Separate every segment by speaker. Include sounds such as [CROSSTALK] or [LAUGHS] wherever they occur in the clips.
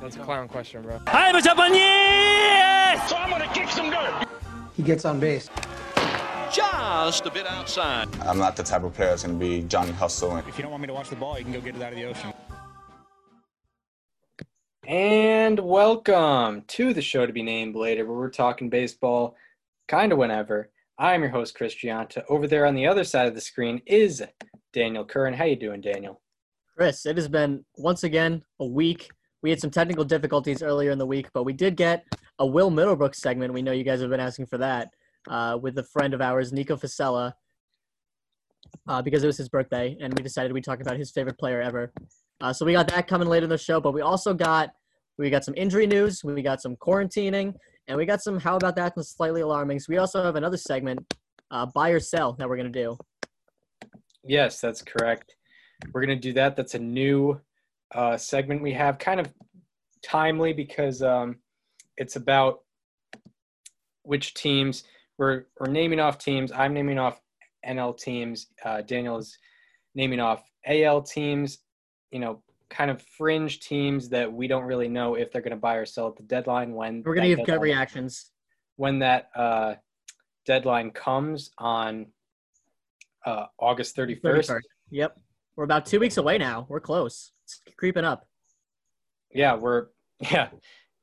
Speaker 1: That's a clown question, bro.
Speaker 2: I'm Japanese!
Speaker 3: So I'm gonna kick some dirt.
Speaker 4: He gets on base.
Speaker 2: Just a bit outside.
Speaker 5: I'm not the type of player that's going to be Johnny Hustle.
Speaker 3: If you don't want me to watch the ball, you can go get it out of the ocean.
Speaker 6: And welcome to the show to be named later, where we're talking baseball kind of whenever. I'm your host, Chris Gianta. Over there on the other side of the screen is Daniel Curran. How you doing, Daniel?
Speaker 7: Chris, it has been once again a week. We had some technical difficulties earlier in the week, but we did get a Will Middlebrook segment. We know you guys have been asking for that uh, with a friend of ours, Nico Fasella, uh, because it was his birthday, and we decided we'd talk about his favorite player ever. Uh, so we got that coming later in the show, but we also got we got some injury news, we got some quarantining, and we got some how about that and slightly alarming. So we also have another segment, uh, buy or sell, that we're gonna do.
Speaker 6: Yes, that's correct. We're going to do that. That's a new uh, segment we have, kind of timely because um, it's about which teams we're, we're naming off teams. I'm naming off NL teams. Uh, Daniel is naming off AL teams, you know, kind of fringe teams that we don't really know if they're going to buy or sell at the deadline when
Speaker 7: We're gonna
Speaker 6: that
Speaker 7: give gut reactions.
Speaker 6: when that uh, deadline comes on uh, August 31st.
Speaker 7: 31st. Yep. We're about two weeks away now. We're close. It's creeping up.
Speaker 6: yeah we're [LAUGHS] yeah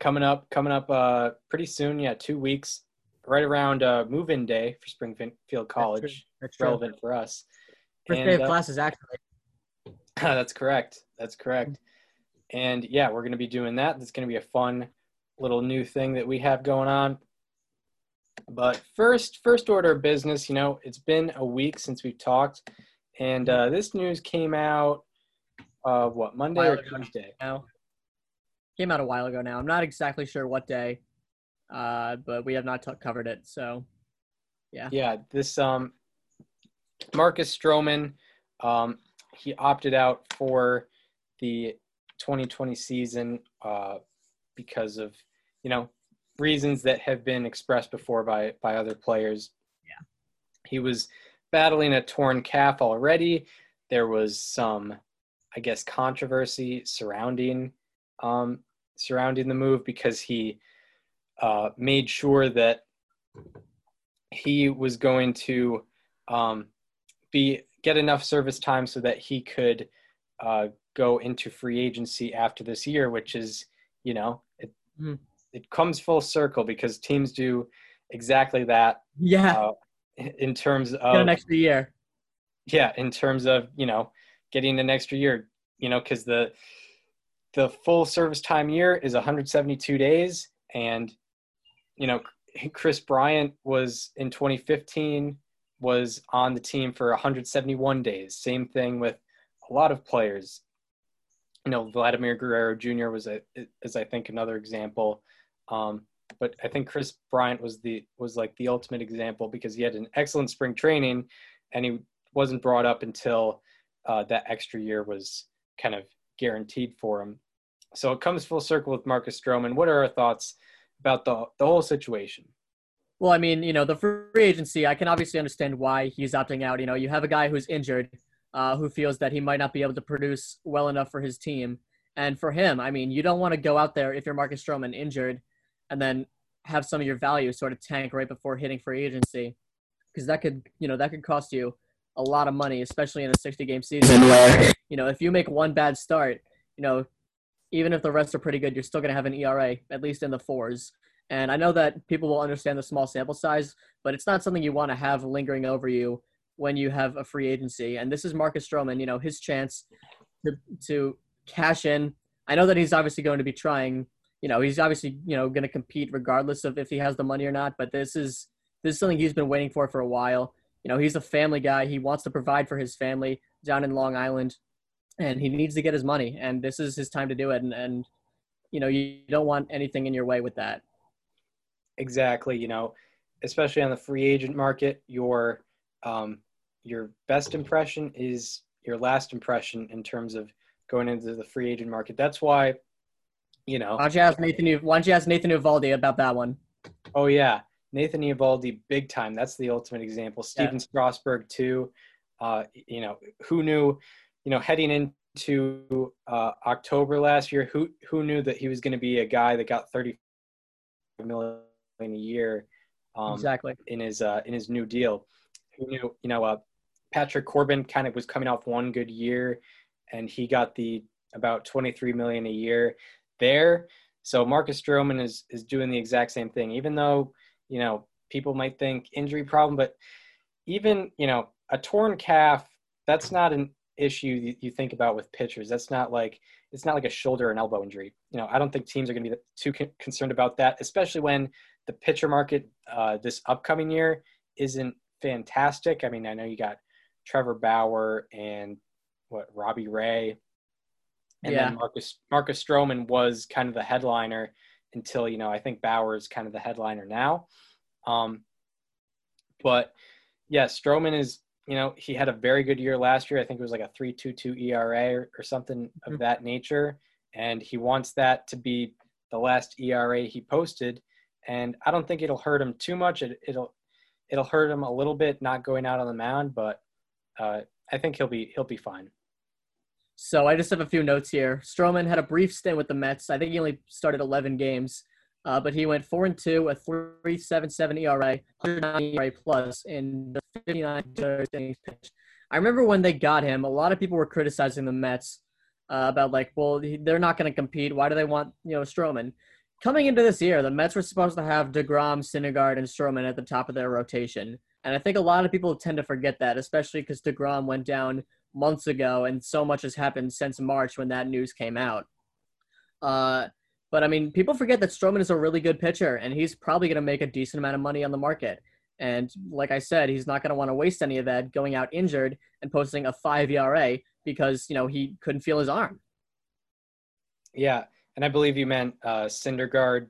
Speaker 6: coming up coming up uh pretty soon. Yeah two weeks right around uh move-in day for springfield college.
Speaker 7: That's true.
Speaker 6: relevant for us.
Speaker 7: First
Speaker 6: And,
Speaker 7: day of
Speaker 6: uh,
Speaker 7: classes, actually. [LAUGHS]
Speaker 6: that's correct. That's correct. And yeah we're going to be doing that. That's going to be a fun little new thing that we have going on. But first first order of business you know it's been a week since we've talked. And uh, this news came out uh what monday or tuesday
Speaker 7: now. Came out a while ago now. I'm not exactly sure what day, uh, but we have not t- covered it. So,
Speaker 6: yeah. Yeah, this um Marcus Stroman, um, he opted out for the 2020 season uh, because of you know reasons that have been expressed before by by other players.
Speaker 7: Yeah.
Speaker 6: he was battling a torn calf already. There was some, I guess, controversy surrounding um, surrounding the move because he uh, made sure that he was going to um, be get enough service time so that he could uh, go into free agency after this year, which is you know it
Speaker 7: Mhm.
Speaker 6: it comes full circle because teams do exactly that
Speaker 7: yeah,
Speaker 6: uh, in terms of
Speaker 7: an extra year.
Speaker 6: yeah in terms of you know getting an extra year you know because the the full service time year is 172 days. And you know Kris Bryant was in 2015 was on the team for 171 days. Same thing with a lot of players. You know vladimir guerrero jr was a is i think another example. Um, but i think Kris Bryant was the was like the ultimate example because he had an excellent spring training and he wasn't brought up until uh, that extra year was kind of guaranteed for him. So it comes full circle with Marcus Stroman. What are our thoughts about the the whole situation?
Speaker 7: Well, I mean, you know, the free agency, I can obviously understand why he's opting out. You know, you have a guy who's injured, uh, who feels that he might not be able to produce well enough for his team. And for him, I mean, you don't want to go out there if you're Marcus Stroman injured and then have some of your value sort of tank right before hitting free agency. Because that could, you know, that could cost you a lot of money, especially in a 60 game season where, you know, if you make one bad start, you know, even if the rest are pretty good, you're still going to have an ERA, at least in the fours. And I know that people will understand the small sample size, but it's not something you want to have lingering over you when you have a free agency. And this is Marcus Stroman, you know, his chance to, to cash in. I know that he's obviously going to be trying, you know, he's obviously, you know, going to compete regardless of if he has the money or not, but this is this is something he's been waiting for for a while. You know, he's a family guy. He wants to provide for his family down in Long Island and he needs to get his money and this is his time to do it and, and you know, you don't want anything in your way with that.
Speaker 6: Exactly. You know, especially on the free agent market, your um, your best impression is your last impression in terms of going into the free agent market. That's why, you know,
Speaker 7: Why don't you ask Nathan? Why don't you ask Nathan Eovaldi about that one?
Speaker 6: Oh yeah, Nathan Eovaldi, big time. That's the ultimate example. Stephen Strasburg too. Uh, you know, who knew? You know, heading into uh, October last year, who who knew that he was going to be a guy that got 30 million a year um,
Speaker 7: exactly.
Speaker 6: in his uh, in his new deal? Who knew? You know, uh, Patrick Corbin kind of was coming off one good year, and he got the about 23 million a year there. So Marcus Stroman is is doing the exact same thing, even though you know people might think injury problem, but even you know a torn calf that's not an issue you, think about with pitchers. That's not like it's not like a shoulder or an elbow injury. You know, I don't think teams are going to be too con- concerned about that, especially when the pitcher market uh, this upcoming year isn't fantastic. I mean, I know you got Trevor Bauer and what Robbie Ray, and
Speaker 7: Yeah.
Speaker 6: then Marcus Marcus Stroman was kind of the headliner until you know I think Bauer is kind of the headliner now. Um, but yeah, Stroman is you know he had a very good year last year. I think it was like a three two two ERA or, or something of
Speaker 7: Mhm.
Speaker 6: that nature, and he wants that to be the last ERA he posted. And I don't think it'll hurt him too much. It, it'll it'll hurt him a little bit not going out on the mound, but uh, I think he'll be he'll be fine.
Speaker 7: So I just have a few notes here. Stroman had a brief stint with the Mets. I think he only started 11 games, uh, but he went four and two, a 3.77 ERA, 109 ERA plus in the 59 innings pitched. I remember when they got him, a lot of people were criticizing the Mets uh, about like, well, they're not going to compete. Why do they want you know Stroman? Coming into this year, the Mets were supposed to have Degrom, Syndergaard, and Stroman at the top of their rotation, and I think a lot of people tend to forget that, especially because Degrom went down months ago, and so much has happened since March when that news came out. Uh, but I mean, people forget that Stroman is a really good pitcher, and he's probably going to make a decent amount of money on the market. And like I said, he's not going to want to waste any of that going out injured and posting a five ERA because you know he couldn't feel his arm.
Speaker 6: Yeah, and I believe you meant uh, Syndergaard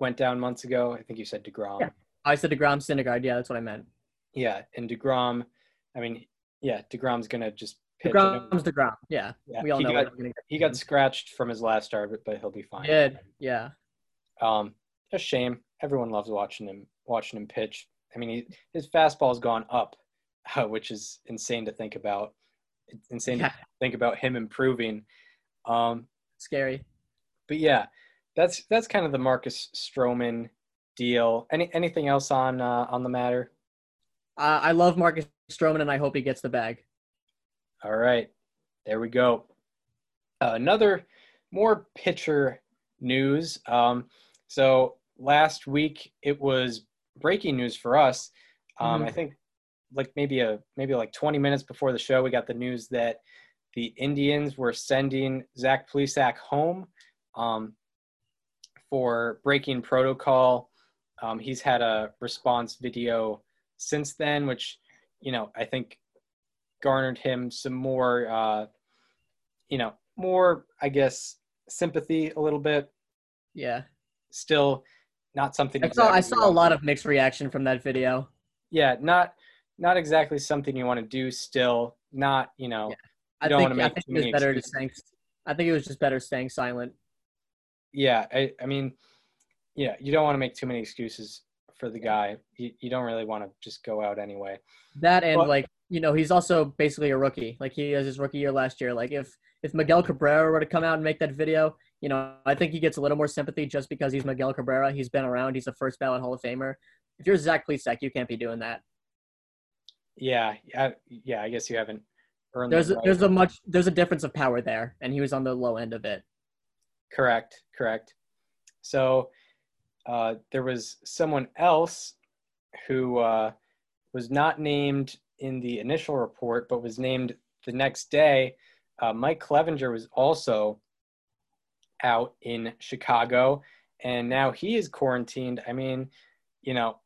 Speaker 6: went down months ago. I think you said Degrom.
Speaker 7: Yeah. I said Degrom, Syndergaard. Yeah, that's what I meant.
Speaker 6: Yeah, and Degrom. I mean, yeah, Degrom's gonna just pitch.
Speaker 7: Degrom's Degrom. Yeah,
Speaker 6: Yeah,
Speaker 7: we all
Speaker 6: he
Speaker 7: know.
Speaker 6: got-
Speaker 7: what gonna get.
Speaker 6: He got scratched from his last start, but, but he'll be fine.
Speaker 7: Did. Yeah.
Speaker 6: Um, a shame. Everyone loves watching him watching him pitch. I mean, he, his fastball's gone up, [LAUGHS] uh, which is insane to think about. It's insane
Speaker 7: Yeah.
Speaker 6: to think about him improving. Um,
Speaker 7: Scary.
Speaker 6: but yeah, that's that's kind of the Marcus Stroman deal. Any anything else on uh, on the matter?
Speaker 7: Uh, I love Marcus Stroman, and I hope he gets the bag.
Speaker 6: All right, there we go. Uh, another more pitcher news. Um, so last week it was breaking news for us. Um,
Speaker 7: Mhm.
Speaker 6: I think like maybe a maybe like 20 minutes before the show, we got the news that the Indians were sending Zach Plesac home um, for breaking protocol. Um, he's had a response video since then, which you know I think garnered him some more, uh, you know, more I guess sympathy a little bit.
Speaker 7: Yeah.
Speaker 6: Still, not something.
Speaker 7: I saw I saw a lot
Speaker 6: want-
Speaker 7: of mixed reaction from that video.
Speaker 6: Yeah, not not exactly something you want to do. Still, not you know.
Speaker 7: Yeah. I
Speaker 6: don't
Speaker 7: think
Speaker 6: wanna
Speaker 7: I
Speaker 6: make
Speaker 7: think
Speaker 6: too
Speaker 7: it was
Speaker 6: many
Speaker 7: better
Speaker 6: excuses.
Speaker 7: just saying. I think it was just better staying silent.
Speaker 6: Yeah, I, I mean, yeah, you don't want to make too many excuses for the guy. You, you don't really want to just go out anyway.
Speaker 7: That and
Speaker 6: Well-
Speaker 7: like you know he's also basically a rookie. Like he has his rookie year last year. Like if if Miguel Cabrera were to come out and make that video, you know I think he gets a little more sympathy just because he's Miguel Cabrera. He's been around. He's a first ballot Hall of Famer. If you're Zach Plesac, you can't be doing that.
Speaker 6: Yeah, yeah, yeah. I guess you haven't earned.
Speaker 7: There's a,
Speaker 6: right.
Speaker 7: there's a much there's a difference of power there, and he was on the low end of it.
Speaker 6: Correct, correct. So uh, there was someone else who uh, was not named in the initial report, but was named the next day. Uh, Mike Clevinger was also out in Chicago, and now he is quarantined. I mean, you know,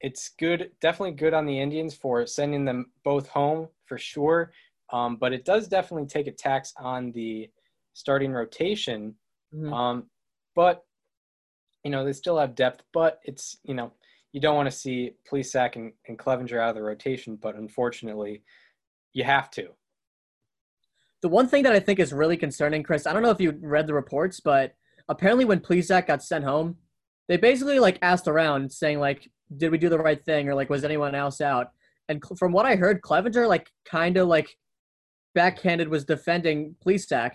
Speaker 6: it's good, definitely good on the Indians for sending them both home for sure. Um, but it does definitely take a tax on the starting rotation.
Speaker 7: Mhm.
Speaker 6: Um, but you know they still have depth, but it's you know you don't want to see Plesac and, and Clevinger out of the rotation, but unfortunately, you have to.
Speaker 7: The one thing that I think is really concerning, Chris, I don't know if you read the reports, but apparently when Plesac got sent home, they basically like asked around saying like, did we do the right thing or like was anyone else out? And cl- from what I heard, Clevinger like kind of like backhanded was defending Plesac,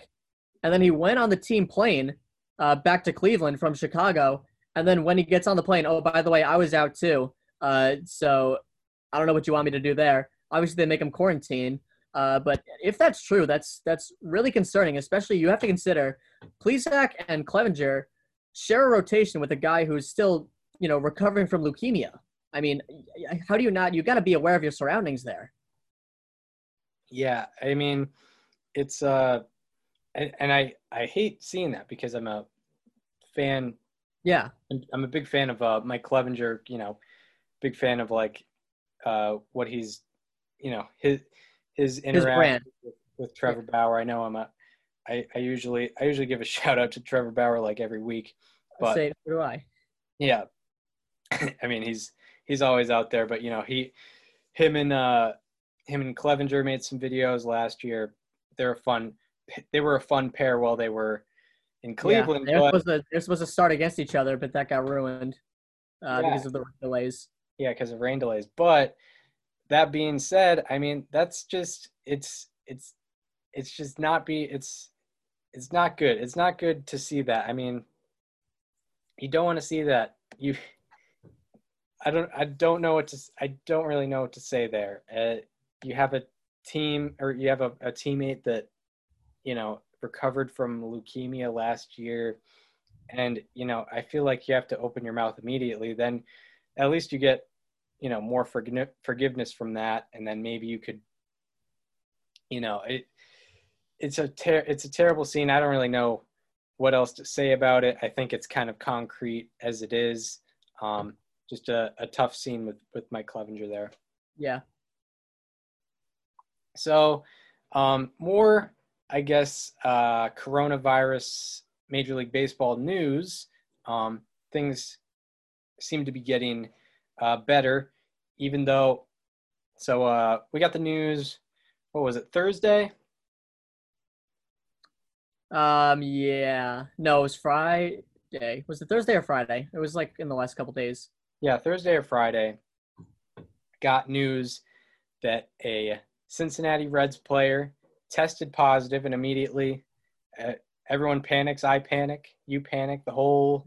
Speaker 7: and then he went on the team plane uh, back to Cleveland from Chicago, and then when he gets on the plane, oh by the way, I was out too, uh, so I don't know what you want me to do there. Obviously, they make him quarantine. Uh, but if that's true, that's that's really concerning. Especially you have to consider Plesac and Clevinger share a rotation with a guy who's still, you know, recovering from leukemia. I mean, how do you not? You got to be aware of your surroundings there.
Speaker 6: Yeah, I mean, it's uh, and, and I I hate seeing that because I'm a fan.
Speaker 7: Yeah,
Speaker 6: I'm a big fan of uh, Mike Clevinger. You know, big fan of like uh, what he's, you know, his his interaction with, with, Trevor Bauer. I know I'm a, I, I usually I usually give a [LAUGHS] shout out to Trevor Bauer like every week, but
Speaker 7: say do I.
Speaker 6: Yeah, [CLEARS THROAT] I mean he's he's always out there, but you know he, him and uh, him and Clevinger made some videos last year. They're a fun, they were a fun pair while they were in Cleveland.
Speaker 7: Yeah, they're, but, supposed to, they're supposed to start against each other, but that got ruined uh, yeah. because of the delays.
Speaker 6: Yeah, because of rain delays. But that being said, I mean that's just it's it's it's just not be it's it's not good. It's not good to see that. I mean, you don't want to see that. You I don't I don't know what to I don't really know what to say there. Uh, you have a team or you have a, a teammate that you know recovered from leukemia last year. And you know I feel like you have to open your mouth immediately. Then at least you get you know more forg- forgiveness from that. And then maybe you could you know it it's a ter- it's a terrible scene. I don't really know what else to say about it. I think it's kind of concrete as it is. Um, just a, a tough scene with with mike clevinger there.
Speaker 7: Yeah.
Speaker 6: So um, more i guess uh, coronavirus major league baseball news um, things seem to be getting uh, better, even though. So uh, we got the news. What was it? Thursday.
Speaker 7: Um. Yeah. No, it was Friday. Was it Thursday or Friday? It was like in the last couple days.
Speaker 6: Yeah, Thursday or Friday. Got news that a Cincinnati Reds player tested positive, and immediately uh, everyone panics. I panic. You panic. The whole,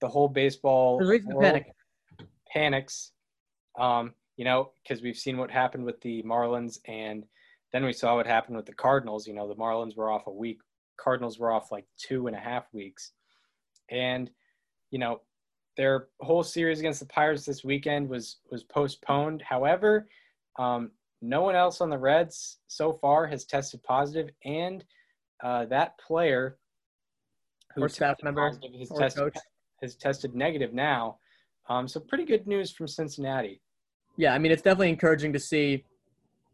Speaker 6: the whole baseball.
Speaker 7: Reason panic
Speaker 6: panics, um, you know, because we've seen what happened with the Marlins and then we saw what happened with the Cardinals. You know, the Marlins were off a week, Cardinals were off like two and a half weeks. And, you know, their whole series against the Pirates this weekend was was postponed. However, um, no one else on the Reds so far has tested positive, and uh, that player
Speaker 7: who or staff member
Speaker 6: has, tested, has tested negative now. Um, so pretty good news from Cincinnati.
Speaker 7: Yeah, I mean it's definitely encouraging to see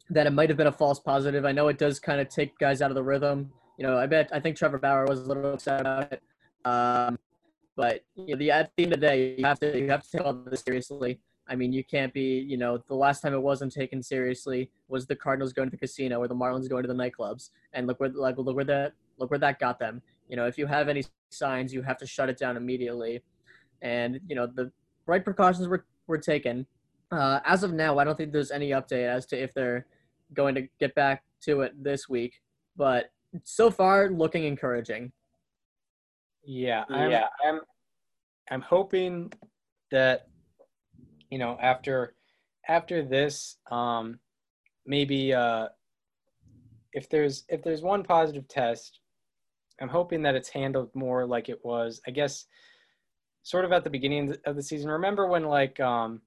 Speaker 7: that it might have been a false positive. I know it does kind of take guys out of the rhythm. You know, I bet I think Trevor Bauer was a little upset about it. Um, but you know, the at the end of the day, you have to you have to take all this seriously. I mean, you can't be, you know, the last time it wasn't taken seriously was the Cardinals going to the casino or the Marlins going to the nightclubs, and look where like look where that look where that got them. You know, if you have any signs, you have to shut it down immediately. And you know, the right precautions were, were taken. Uh, as of now, I don't think there's any update as to if they're going to get back to it this week, but so far looking encouraging.
Speaker 6: Yeah, I'm, yeah. I'm I'm hoping that you know after after this um maybe uh if there's if there's one positive test I'm hoping that it's handled more like it was I guess sort of at the beginning of the season. Remember when like um,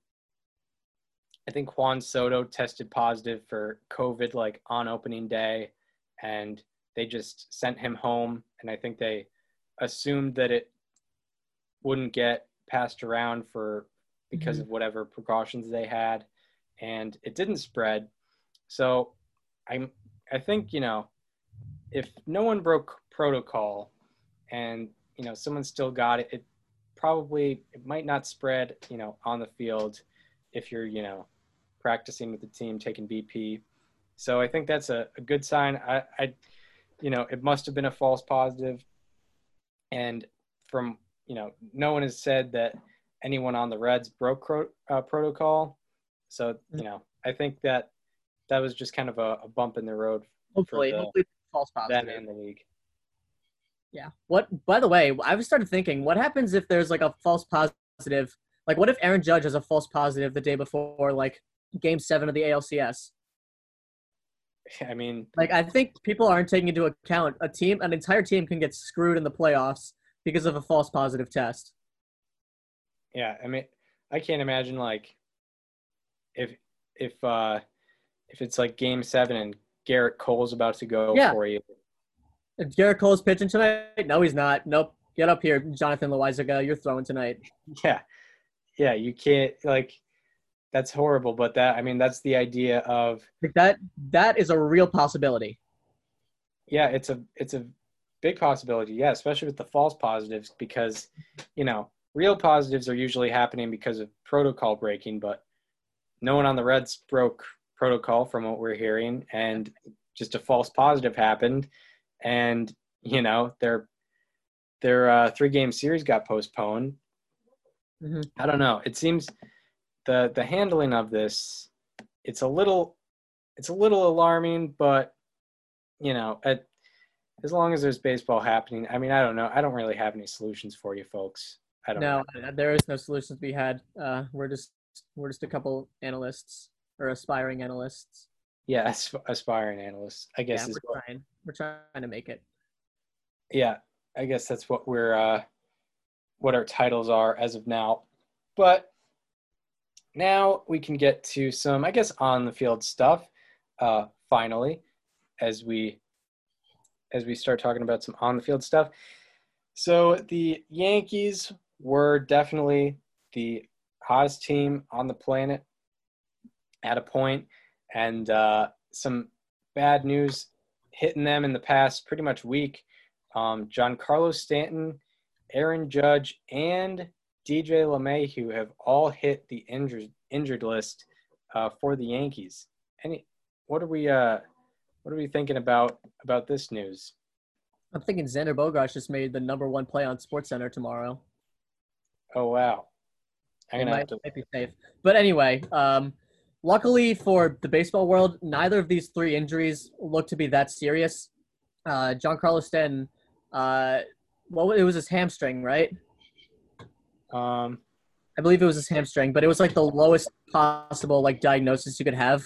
Speaker 6: I think Juan Soto tested positive for COVID like on opening day, and they just sent him home, and I think they assumed that it wouldn't get passed around for because mm-hmm. of whatever precautions they had, and it didn't spread. So I'm I think you know if no one broke protocol and you know someone still got it, it probably it might not spread, you know, on the field if you're, you know, practicing with the team, taking BP. So I think that's a, a good sign. I, I, you know, it must have been a false positive, and from you know, no one has said that anyone on the Reds broke uh, protocol. So you know, I think that that was just kind of a, a bump in the road
Speaker 7: Hopefully,
Speaker 6: the-
Speaker 7: hopefully, false positive.
Speaker 6: in the league.
Speaker 7: Yeah. What? By the way, I've started thinking, what happens if there's like a false positive? Like, what if Aaron Judge has a false positive the day before, like Game Seven of the ALCS? [LAUGHS]
Speaker 6: I mean,
Speaker 7: Like, I think people aren't taking into account a team, an entire team can get screwed in the playoffs because of a false positive test.
Speaker 6: Yeah, I mean, I can't imagine like if if uh if it's like Game Seven and Gerrit Cole's about to go
Speaker 7: Yeah.
Speaker 6: for you.
Speaker 7: If Gerrit Cole's pitching tonight, no, he's not. Nope. Get up here, Jonathan Loaisiga. You're throwing tonight. [LAUGHS]
Speaker 6: Yeah, yeah, you can't like. That's horrible, but that I mean, that's the idea of
Speaker 7: Like that. That is a real possibility.
Speaker 6: yeah, it's a it's a big possibility. Yeah, especially with the false positives because you know real positives are usually happening because of protocol breaking, but no one on the Reds broke protocol from what we're hearing, and just a false positive happened, and you know their their uh, three game series got postponed.
Speaker 7: Mhm.
Speaker 6: I don't know. It seems the the handling of this it's a little it's a little alarming, but you know, at, as long as there's baseball happening, I mean, I don't know. I don't really have any solutions for you folks. I don't
Speaker 7: No,
Speaker 6: know.
Speaker 7: there is no solution to be had. Uh, we're just we're just a couple analysts or aspiring analysts.
Speaker 6: Yeah, asp- aspiring analysts, I guess
Speaker 7: yeah,
Speaker 6: is
Speaker 7: we're
Speaker 6: what,
Speaker 7: trying. We're trying to make it.
Speaker 6: yeah, I guess that's what we're uh what our titles are as of now. But now we can get to some, I guess, on the field stuff. Uh, finally, as we as we start talking about some on the field stuff. So the Yankees were definitely the hottest team on the planet at a point, and uh, some bad news hitting them in the past pretty much week. Um, Carlos Stanton, Aaron Judge, and DJ LeMahieu have all hit the injured injured list uh, for the Yankees. Any, what are we uh, what are we thinking about about this news?
Speaker 7: I'm thinking Xander Bogaerts just made the number one play on SportsCenter tomorrow.
Speaker 6: Oh wow, I'm gonna
Speaker 7: might,
Speaker 6: have to.
Speaker 7: might be safe. But anyway, um, luckily for the baseball world, neither of these three injuries look to be that serious. Uh, Giancarlo Stanton, uh, well, it was his hamstring, right?
Speaker 6: Um,
Speaker 7: I believe it was his hamstring, but it was like the lowest possible like diagnosis you could have.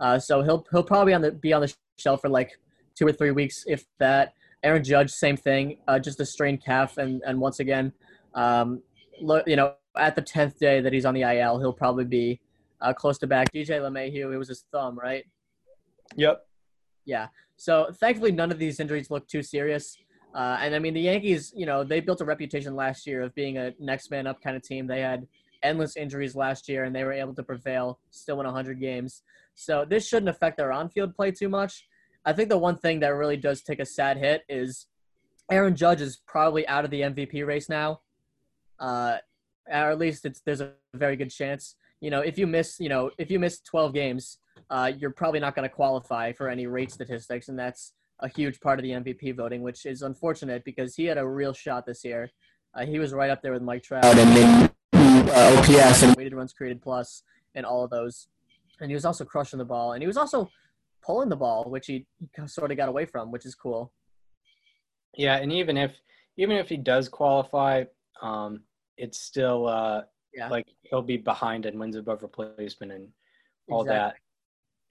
Speaker 7: Uh, so he'll he'll probably on the be on the shelf for like two or three weeks, if that. Aaron Judge, same thing, uh, just a strained calf, and and once again, um, you know, at the tenth day that he's on the IL, he'll probably be uh, close to back. DJ LeMahieu, it was his thumb, right?
Speaker 6: yep.
Speaker 7: Yeah. So thankfully, none of these injuries look too serious. Uh, and I mean, the Yankees, you know, they built a reputation last year of being a next man up kind of team. They had endless injuries last year, and they were able to prevail, still win 100 games. So this shouldn't affect their on-field play too much. I think the one thing that really does take a sad hit is Aaron Judge is probably out of the MVP race now. Uh, or at least it's there's a very good chance. You know, if you miss, you know, if you miss 12 games, uh, you're probably not going to qualify for any rate statistics, and that's a huge part of the MVP voting, which is unfortunate because he had a real shot this year. Uh, he was right up there with Mike Trout and uh, OPS and weighted runs created plus and all of those. And he was also crushing the ball, and he was also pulling the ball, which he sort of got away from, which is cool.
Speaker 6: Yeah, and even if even if he does qualify, um, it's still uh,
Speaker 7: Yeah.
Speaker 6: like he'll be behind in wins above replacement and all
Speaker 7: Exactly.
Speaker 6: that.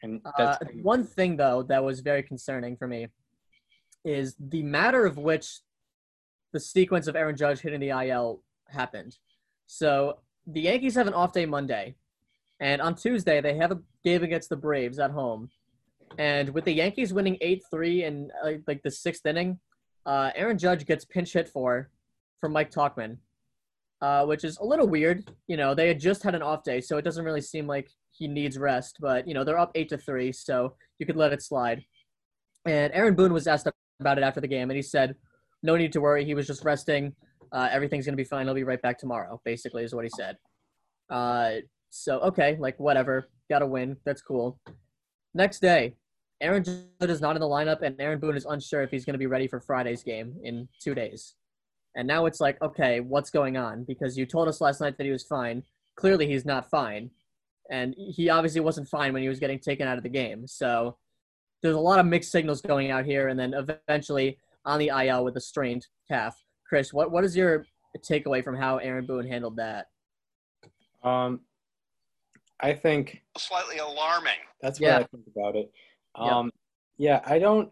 Speaker 6: And
Speaker 7: Uh,
Speaker 6: that's
Speaker 7: one thing though that was very concerning for me is the matter of which the sequence of Aaron Judge hitting the IL happened. So the Yankees have an off day Monday, and on Tuesday they have a game against the Braves at home. And with the Yankees winning eight three in uh, like the sixth inning, uh, Aaron Judge gets pinch hit for from Mike Tauchman, uh, which is a little weird. You know, they had just had an off day, so it doesn't really seem like he needs rest. But you know, they're up eight to three, so you could let it slide. And Aaron Boone was asked about it after the game, and he said, "No need to worry. He was just resting. Uh, everything's gonna be fine. He'll be right back tomorrow." Basically, is what he said. Uh, so okay, like whatever. Got to win. That's cool. Next day, Aaron Judge is not in the lineup, and Aaron Boone is unsure if he's going to be ready for Friday's game in two days. And now it's like, okay, what's going on? Because you told us last night that he was fine. Clearly, he's not fine, and he obviously wasn't fine when he was getting taken out of the game. So there's a lot of mixed signals going out here, and then eventually on the IL with a strained calf. Chris, what what is your takeaway from how Aaron Boone handled that?
Speaker 6: Um, I think
Speaker 2: Slightly alarming.
Speaker 6: That's
Speaker 7: Yeah.
Speaker 6: what I think about it.
Speaker 7: Yeah.
Speaker 6: Um, yeah, I don't.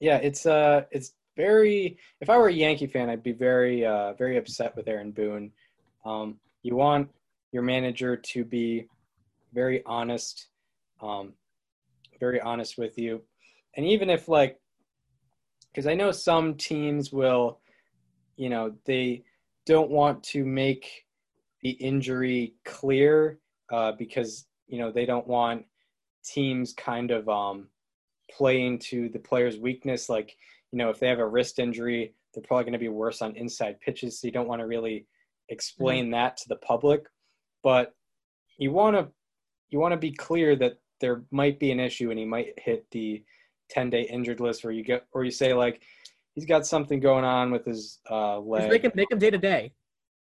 Speaker 6: Yeah, it's uh, it's very. If I were a Yankee fan, I'd be very, uh, very upset with Aaron Boone. Um, you want your manager to be very honest, um, very honest with you, and even if like, because I know some teams will, you know, they don't want to make the injury clear uh, because you know they don't want teams kind of um, playing to the player's weakness. Like you know, if they have a wrist injury, they're probably going to be worse on inside pitches. So you don't want to really explain that to the public, but you want to you want to be clear that there might be an issue and he might hit the 10 day injured list or you get or you say like he's got something going on with his uh leg
Speaker 7: Just make him make him day to day.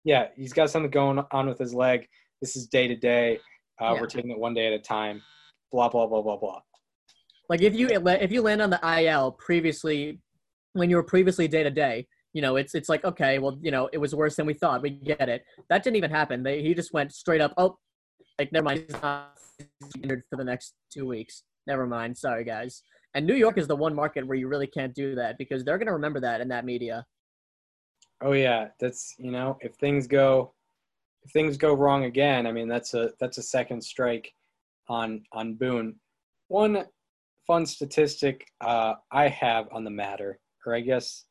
Speaker 6: yeah, he's got something going on with his leg. This is day to day. Uh. We're taking it one day at a time. Blah blah blah blah blah.
Speaker 7: Like if you if you land on the IL previously, when you were previously day to day, you know it's it's like okay, well you know it was worse than we thought. We get it. That didn't even happen. They, he just went straight up. Oh, like never mind. He's not for the next two weeks. Never mind. Sorry guys. And New York is the one market where you really can't do that because they're gonna remember that in that media.
Speaker 6: Oh yeah, that's you know if things go if things go wrong again, I mean that's a that's a second strike on on Boone. One fun statistic uh, I have on the matter, or I guess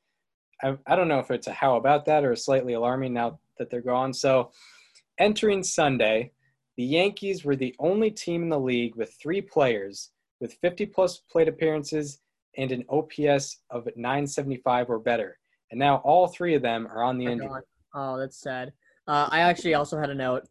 Speaker 6: I, I don't know if it's a how about that or slightly alarming now that they're gone. So entering Sunday, the Yankees were the only team in the league with three players with 50 plus plate appearances and an OPS of 975 or better. And now all three of them are on the
Speaker 7: They're
Speaker 6: injury.
Speaker 7: Oh, that's sad. Uh, I actually also had a note.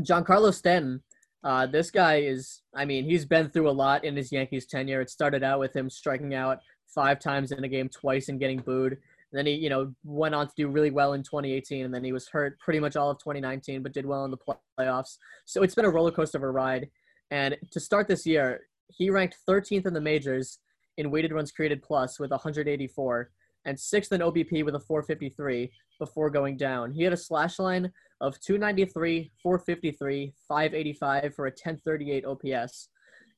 Speaker 7: Giancarlo Stanton. Uh, this guy is, I mean, he's been through a lot in his Yankees tenure. It started out with him striking out five times in a game, twice, and getting booed. And then he, you know, went on to do really well in 2018, and then he was hurt pretty much all of 2019, but did well in the playoffs. So it's been a roller coaster of a ride. And to start this year, he ranked 13th in the majors in weighted runs created plus with 184, and sixth in OBP with a 453 before going down. He had a slash line of 293, 453, 585 for a 1038 OPS.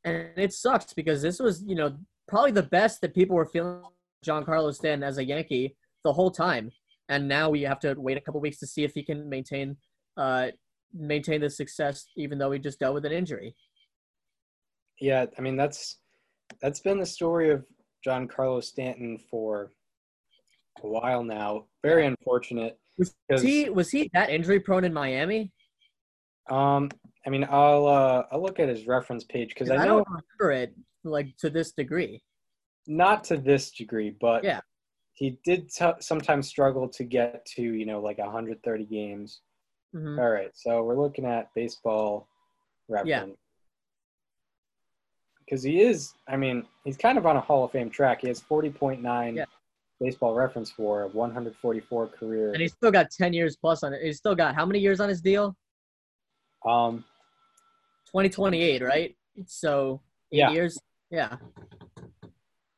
Speaker 7: And it sucks because this was, you know, probably the best that people were feeling Giancarlo Stanton as a Yankee the whole time. And now we have to wait a couple weeks to see if he can maintain uh maintain the success even though he just dealt with an injury.
Speaker 6: Yeah, I mean that's that's been the story of Giancarlo Stanton for a while now. Very unfortunate.
Speaker 7: Was he was he that injury prone in Miami?
Speaker 6: um, I mean, I'll uh, I'll look at his reference page because I
Speaker 7: I
Speaker 6: know
Speaker 7: don't remember it like to this degree.
Speaker 6: not to this degree, but
Speaker 7: Yeah.
Speaker 6: he did t- sometimes struggle to get to you know like 130 games.
Speaker 7: Mhm.
Speaker 6: All right, so we're looking at baseball reference.
Speaker 7: Yeah.
Speaker 6: Because he is, I mean, he's kind of on a Hall of Fame track. He has 40.9
Speaker 7: Yeah.
Speaker 6: baseball reference for a 144 career.
Speaker 7: And he's still got 10 years plus on it. He's still got how many years on his deal?
Speaker 6: um,
Speaker 7: 2028, right? So eight
Speaker 6: Yeah.
Speaker 7: years. Yeah.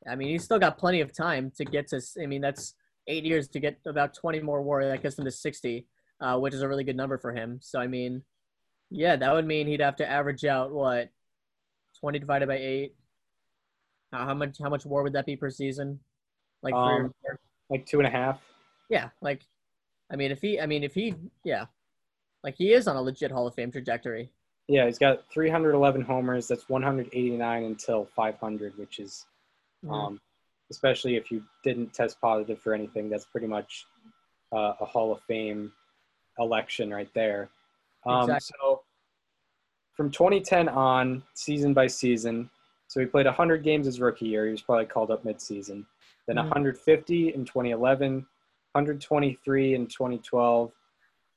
Speaker 7: I mean, he's still got plenty of time to get to. I mean, that's eight years to get about 20 more war. That gets him to 60, uh, which is a really good number for him. So I mean, yeah, that would mean he'd have to average out what 20 divided by eight. Uh, how much? How much war would that be per season? Like
Speaker 6: Um, like two and a half.
Speaker 7: Yeah, like, I mean, if he, I mean, if he, yeah, like he is on a legit Hall of Fame trajectory.
Speaker 6: Yeah, he's got 311 homers. That's 189 until 500, which is,
Speaker 7: Mhm.
Speaker 6: um, especially if you didn't test positive for anything, that's pretty much uh, a Hall of Fame election right there. Um,
Speaker 7: Exactly.
Speaker 6: So from 2010 on, season by season, so he played 100 games his rookie year. He was probably called up midseason. Then
Speaker 7: Mhm.
Speaker 6: 150 in 2011, 123 in 2012,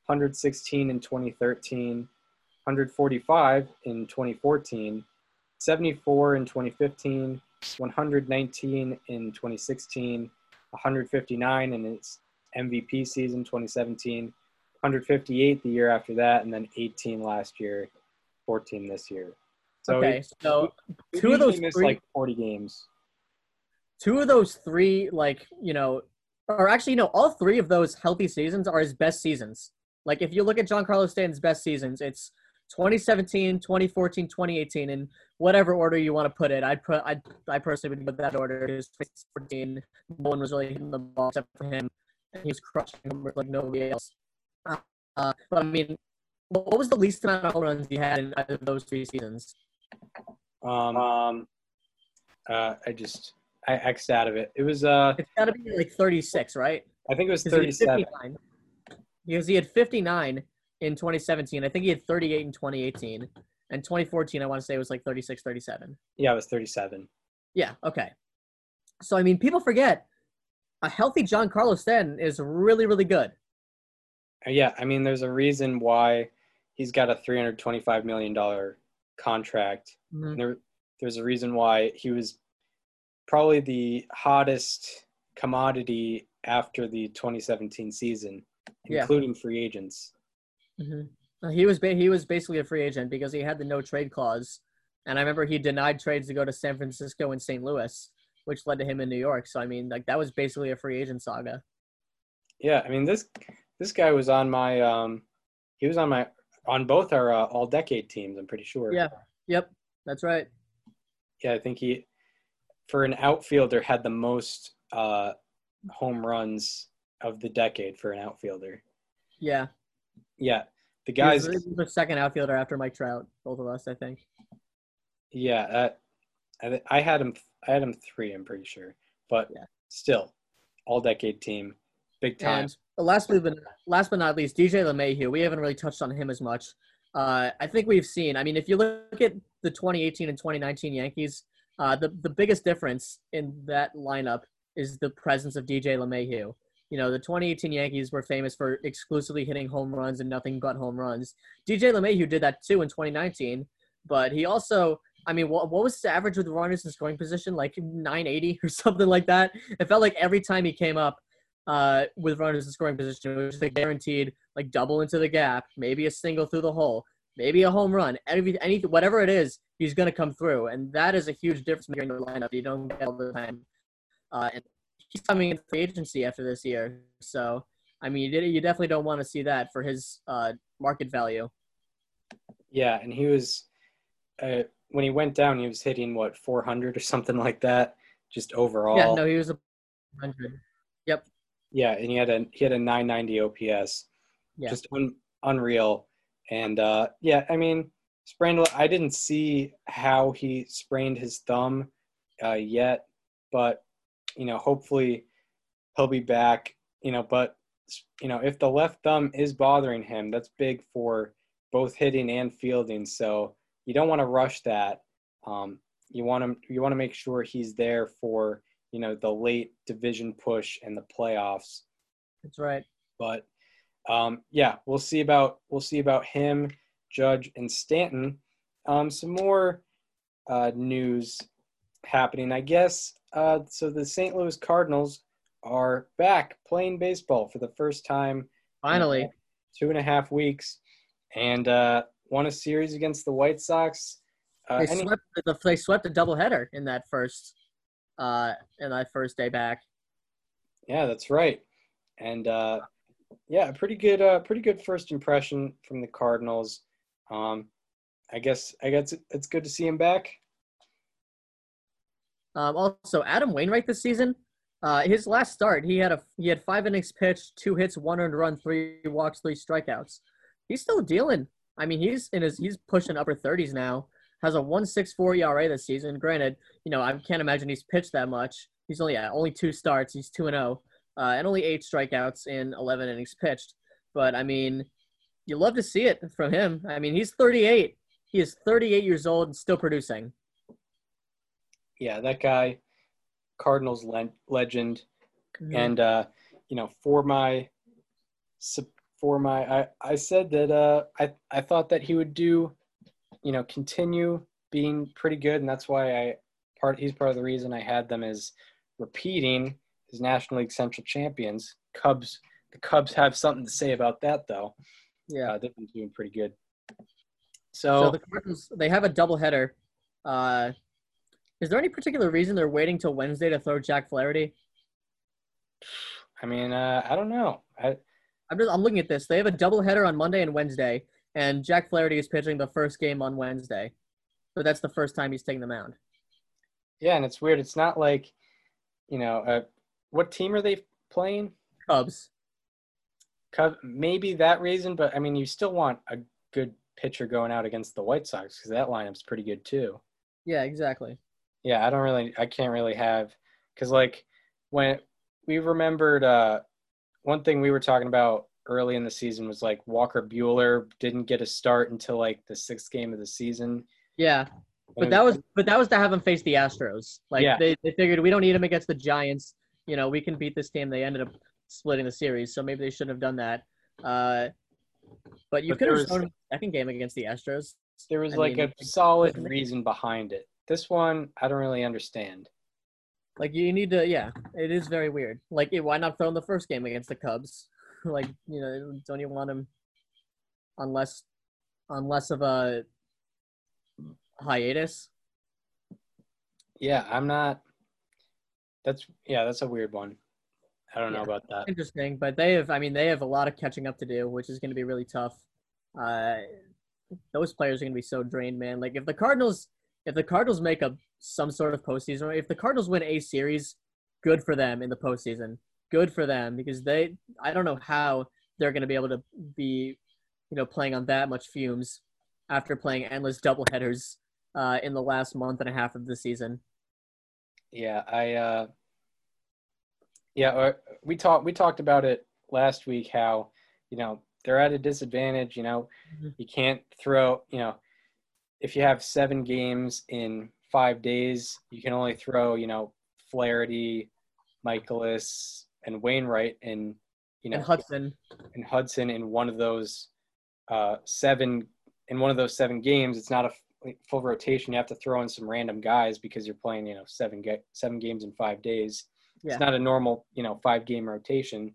Speaker 6: 116 in 2013, 145 in 2014, 74 in 2015, 119 in 2016, 159 in its MVP season 2017, 158 the year after that, and then 18 last year, 14 this year. So
Speaker 7: okay, so two of those
Speaker 6: missed
Speaker 7: three-
Speaker 6: like 40 games.
Speaker 7: two of those three, like, you know, or actually, no, all three of those healthy seasons are his best seasons. Like, if you look at Giancarlo Stanton's best seasons, it's 2017, 2014, 2018, in whatever order you want to put it. I'd put, I'd, I personally would put that order. It was 2014. No one was really hitting the ball except for him. And he was crushing numbers like nobody else. Uh, but I mean, what what was the least amount of home runs he had in either of those three seasons?
Speaker 6: Um, um uh, I just I xed out of it. It was uh,
Speaker 7: It's got to be like 36, right?
Speaker 6: I think it was
Speaker 7: 'Cause he had
Speaker 6: 37.
Speaker 7: 59. Because he had 59 in 2017. I think he had 38 in 2018. And 2014, I want to say, it was like 36, 37.
Speaker 6: Yeah, it was 37.
Speaker 7: Yeah, okay. So, I mean, people forget a healthy Giancarlo Stanton is really, really good.
Speaker 6: Uh, Yeah, I mean, there's a reason why he's got a 325 million dollar contract.
Speaker 7: Mhm.
Speaker 6: There, there's a reason why he was probably the hottest commodity after the 2017 season,
Speaker 7: Yeah.
Speaker 6: including free agents.
Speaker 7: Mhm. Uh, He was ba- he was basically a free agent because he had the no trade clause, and I remember he denied trades to go to San Francisco and St. Louis, which led to him in New York. So I mean, like that was basically a free agent saga.
Speaker 6: Yeah, I mean this this guy was on my um he was on my on both our uh, all decade teams. I'm pretty sure.
Speaker 7: Yeah. Yep, that's right.
Speaker 6: yeah. I think he for an outfielder had the most uh home runs of the decade for an outfielder.
Speaker 7: Yeah,
Speaker 6: Yeah, the guys.
Speaker 7: the- the second outfielder after Mike Trout, both of us, I think.
Speaker 6: Yeah, uh, I, I had him. I had him three. I'm pretty sure, but
Speaker 7: Yeah.
Speaker 6: still, all decade team, big time.
Speaker 7: And lastly, but last but not least, DJ LeMahieu. We haven't really touched on him as much. Uh, I think we've seen. I mean, if you look at the 2018 and 2019 Yankees, uh, the the biggest difference in that lineup is the presence of DJ LeMahieu. You know, the 2018 Yankees were famous for exclusively hitting home runs and nothing but home runs. DJ LeMahieu did that too in 2019, but he also, I mean, what, what was his average with runners in scoring position? Like 980 [LAUGHS] or something like that. It felt like every time he came up, uh, with runners in scoring position. It was just a guaranteed like double into the gap, maybe a single through the hole, maybe a home run. Any, any whatever it is, he's going to come through, and that is a huge difference in your lineup. You don't get all the time. Uh, and he's coming into free agency after this year, so I mean, you, you definitely don't want to see that for his uh, market value.
Speaker 6: Yeah, and he was uh, when he went down, he was hitting what 400 or something like that, just overall.
Speaker 7: Yeah, no, he was a hundred. Yep.
Speaker 6: Yeah, and he had a he had a 990 OPS,
Speaker 7: Yeah.
Speaker 6: just un, unreal. And uh, yeah, I mean, sprained. I didn't see how he sprained his thumb uh, yet, but you know, hopefully he'll be back. You know, but you know, if the left thumb is bothering him, that's big for both hitting and fielding. So you don't want to rush that. Um, you want to you want to make sure he's there for you know the late division push and the playoffs.
Speaker 7: That's right.
Speaker 6: But um, yeah, we'll see about we'll see about him, Judge, and Stanton. Um, some more uh, news happening, I guess. Uh, so the St. Louis Cardinals are back playing baseball for the first time
Speaker 7: Finally,
Speaker 6: two and a half weeks, and uh, won a series against the White Sox. Uh,
Speaker 7: they
Speaker 6: any-
Speaker 7: swept the, they swept a doubleheader in that first uh in that first day back.
Speaker 6: Yeah, that's right. And uh, yeah, a pretty good, uh, pretty good first impression from the Cardinals. Um, I guess, I guess it's good to see him back.
Speaker 7: Um, also, Adam Wainwright this season, uh, his last start, he had a he had five innings pitched, two hits, one earned run, three walks, three strikeouts. He's still dealing. I mean, he's in his he's pushing upper thirties now. Has a one six four ERA this season. Granted, you know I can't imagine he's pitched that much. He's only yeah, only two starts. He's two and zero, uh, and only eight strikeouts in eleven innings pitched. But I mean, you love to see it from him. I mean, he's thirty eight. He is thirty eight years old and still producing.
Speaker 6: Yeah, that guy, Cardinals le- legend, and uh, you know, for my, for my, I, I said that uh, I, I thought that he would do, you know, continue being pretty good, and that's why I part. He's part of the reason I had them as repeating as National League Central champions. Cubs, the Cubs have something to say about that, though.
Speaker 7: yeah.
Speaker 6: Uh, they've been doing pretty good. So,
Speaker 7: So the Cardinals they have a doubleheader. Uh, is there any particular reason they're waiting till Wednesday to throw Jack Flaherty?
Speaker 6: I mean, uh, I don't know. I,
Speaker 7: I'm just I'm looking at this. They have a doubleheader on Monday and Wednesday, and Jack Flaherty is pitching the first game on Wednesday. So that's the first time he's taking the mound.
Speaker 6: yeah, and it's weird. It's not like, you know, uh, what team are they playing?
Speaker 7: Cubs.
Speaker 6: Cub, maybe that reason, but I mean, you still want a good pitcher going out against the White Sox because that lineup's pretty good too.
Speaker 7: Yeah, exactly.
Speaker 6: Yeah, I don't really, I can't really have, because like when we remembered, uh, one thing we were talking about early in the season was like Walker Buehler didn't get a start until like the sixth game of the season.
Speaker 7: Yeah, but that was but that was to have him face the Astros. Like
Speaker 6: Yeah.
Speaker 7: they, they figured we don't need him against the Giants. You know, we can beat this team. They ended up splitting the series, so maybe they shouldn't have done that. Uh, but you
Speaker 6: But
Speaker 7: could have shown him second game against the Astros.
Speaker 6: there was
Speaker 7: I
Speaker 6: like
Speaker 7: mean,
Speaker 6: a solid reason behind it. This one, I don't really understand.
Speaker 7: Like you need to, yeah, it is very weird. Like why not throw him the first game against the Cubs? [LAUGHS] like you know, don't you want him unless unless of a hiatus?
Speaker 6: Yeah, I'm not. That's yeah, that's a weird one. I don't know about that.
Speaker 7: interesting, but they have. I mean, they have a lot of catching up to do, which is going to be really tough. Uh, those players are going to be so drained, man. Like if the Cardinals, if the Cardinals make a some sort of postseason, if the Cardinals win a series, good for them in the postseason. Good for them because they. I don't know how they're going to be able to be, you know, playing on that much fumes after playing endless doubleheaders uh, in the last month and a half of the season.
Speaker 6: Yeah, I uh yeah, uh, we talked we talked about it last week how, you know, they're at a disadvantage, you know.
Speaker 7: Mhm.
Speaker 6: You can't throw, you know, if you have 7 games in 5 days, you can only throw, you know, Flaherty, Mikolas, and Wainwright and you know
Speaker 7: And Hudson,
Speaker 6: and Hudson in one of those uh, seven in one of those seven games. It's not a f- full rotation. You have to throw in some random guys because you're playing you know seven ga- seven games in five days.
Speaker 7: Yeah.
Speaker 6: It's not a normal you know five game rotation,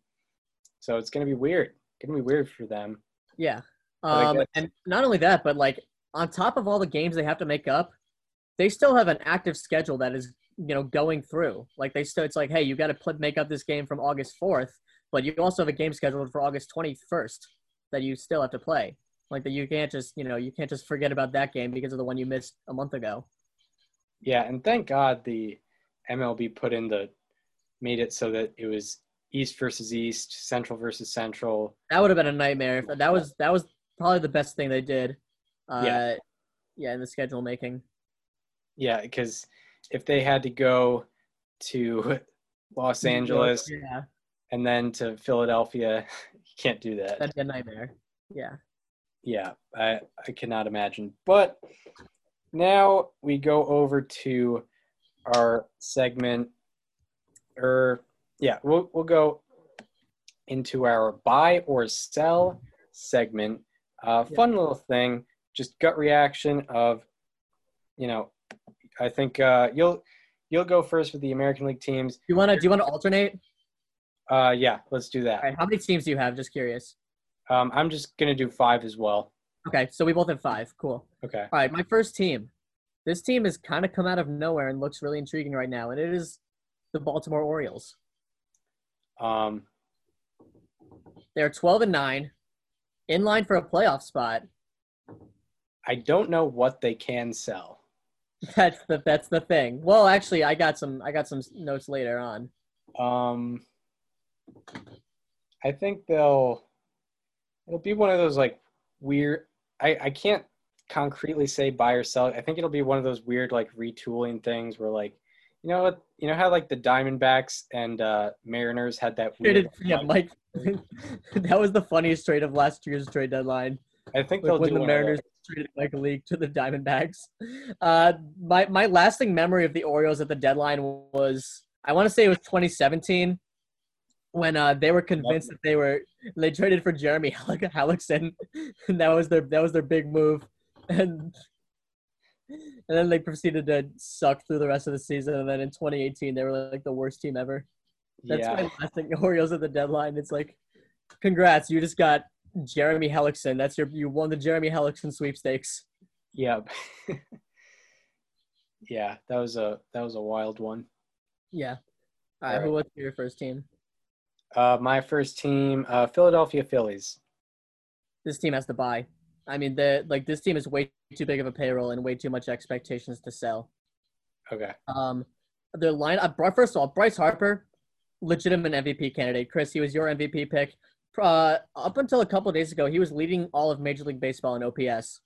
Speaker 6: so it's gonna be weird. Gonna be weird for them.
Speaker 7: Yeah. Um, and not only that, but like on top of all the games they have to make up, they still have an active schedule that is, you know, going through. Like they still, it's like, hey, you got to pl- make up this game from August 4th, but you also have a game scheduled for August 21st that you still have to play. Like that, you can't just, you know, you can't just forget about that game because of the one you missed a month ago.
Speaker 6: Yeah, and thank God the MLB put in the made it so that it was East versus East, Central versus Central.
Speaker 7: That would have been a nightmare. That was that was probably the best thing they did. Uh,
Speaker 6: Yeah.
Speaker 7: Yeah, in the schedule making.
Speaker 6: Yeah, because if they had to go to [LAUGHS] Los Angeles
Speaker 7: Yeah,
Speaker 6: and then to Philadelphia, [LAUGHS] you can't do that.
Speaker 7: that'd be a nightmare. Yeah.
Speaker 6: Yeah, I I cannot imagine. But now we go over to our segment, or yeah, we'll we'll go into our buy or sell segment. Uh,
Speaker 7: Yeah.
Speaker 6: fun little thing, just gut reaction of, you know, I think uh, you'll you'll go first with the American League teams.
Speaker 7: You wanna do you wanna alternate?
Speaker 6: Uh, yeah, let's do that.
Speaker 7: All right, how many teams do you have? Just curious.
Speaker 6: Um, I'm just gonna do five as well.
Speaker 7: Okay, so we both have five. Cool.
Speaker 6: Okay.
Speaker 7: All right, my first team. This team has kind of come out of nowhere and looks really intriguing right now, and it is the Baltimore Orioles.
Speaker 6: Um,
Speaker 7: They're 12 and 9, in line for a playoff spot.
Speaker 6: I don't know what they can sell.
Speaker 7: That's the that's the thing. Well, actually, I got some I got some notes later on.
Speaker 6: Um, I think they'll it'll be one of those like weird. I I can't concretely say buy or sell. I think it'll be one of those weird like retooling things where like you know what you know how like the Diamondbacks and uh, Mariners had that weird.
Speaker 7: Yeah, Mike. [LAUGHS] that was the funniest trade of last year's trade deadline.
Speaker 6: I think
Speaker 7: like
Speaker 6: they'll
Speaker 7: when
Speaker 6: do
Speaker 7: the
Speaker 6: one
Speaker 7: traded Mike Leake to the Diamondbacks. Uh, my my lasting memory of the Orioles at the deadline was I want to say it was 2017 when uh, they were convinced that they were they traded for Jeremy Hellickson, and [LAUGHS] that was their that was their big move, and and then they proceeded to suck through the rest of the season, and then in 2018 they were like the worst team ever. That's
Speaker 6: yeah,
Speaker 7: my lasting [LAUGHS] Orioles at the deadline. It's like, congrats, you just got Jeremy Hellickson. That's your you won the Jeremy Hellickson sweepstakes.
Speaker 6: Yep. [LAUGHS] yeah, that was a that was a wild one.
Speaker 7: Yeah. All right.
Speaker 6: All
Speaker 7: Who was your first team?
Speaker 6: Uh, my first team, uh, Philadelphia Phillies.
Speaker 7: This team has to buy. I mean, the like this team is way too big of a payroll and way too much expectations to sell.
Speaker 6: Okay.
Speaker 7: Um, their line. Uh, first of all, Bryce Harper, legitimate MVP candidate. Chris, he was your MVP pick. Uh, up until a couple days ago, he was leading all of Major League Baseball in OPS.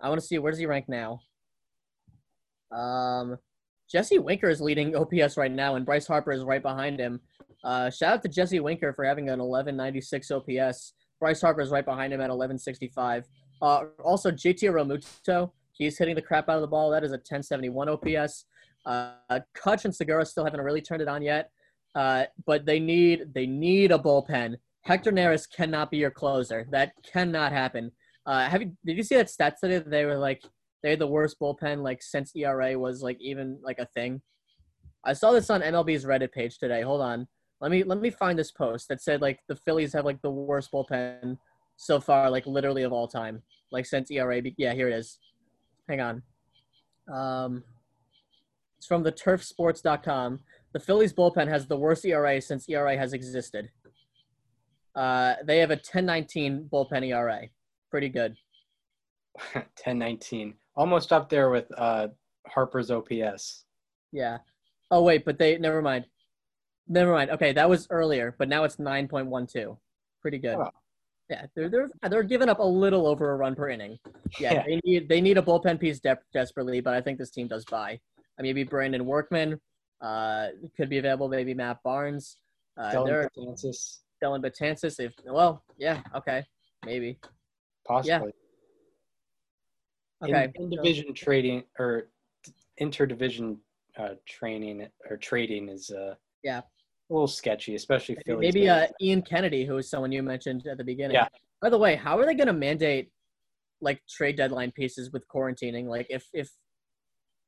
Speaker 7: I want to see where does he rank now. Um, Jesse Winker is leading OPS right now, and Bryce Harper is right behind him. Uh, shout out to Jesse Winker for having an 1196 OPS. Bryce Harper is right behind him at 1165. Uh, also, JT Realmuto, he's hitting the crap out of the ball. That is a 1071 OPS. Uh, Kutch and Segura still haven't really turned it on yet, uh, but they need they need a bullpen. Hector Neris cannot be your closer. That cannot happen. Uh, have you did you see that stats today? That they were like they had the worst bullpen like since ERA was like even like a thing. I saw this on MLB's Reddit page today. Hold on, let me let me find this post that said like the Phillies have like the worst bullpen so far, like literally of all time, like since ERA. Yeah, here it is. Hang on. Um, it's from the turfsports.com. The Phillies bullpen has the worst ERA since ERA has existed. Uh, they have a 1019 bullpen ERA. Pretty good. [LAUGHS]
Speaker 6: 1019. Almost up there with uh, Harper's OPS.
Speaker 7: Yeah. Oh wait, but they never mind. Never mind. Okay, that was earlier, but now it's 9.12. Pretty good.
Speaker 6: Oh.
Speaker 7: Yeah, they're they're they're giving up a little over a run per inning. Yeah,
Speaker 6: Yeah.
Speaker 7: they need they need a bullpen piece de- desperately, but I think this team does buy. I mean, maybe Brandon Workman uh, could be available. Maybe Matt Barnes. Uh, Dellin
Speaker 6: Betances,
Speaker 7: Dellin Betances. If well, yeah, okay, maybe.
Speaker 6: possibly.
Speaker 7: Okay.
Speaker 6: In, division trading or interdivision uh, training or trading is uh,
Speaker 7: Yeah.
Speaker 6: a little sketchy, especially
Speaker 7: Maybe, maybe uh. Ian Kennedy, who is someone you mentioned at the beginning.
Speaker 6: Yeah.
Speaker 7: By the way, how are they going to mandate like trade deadline pieces with quarantining? Like if if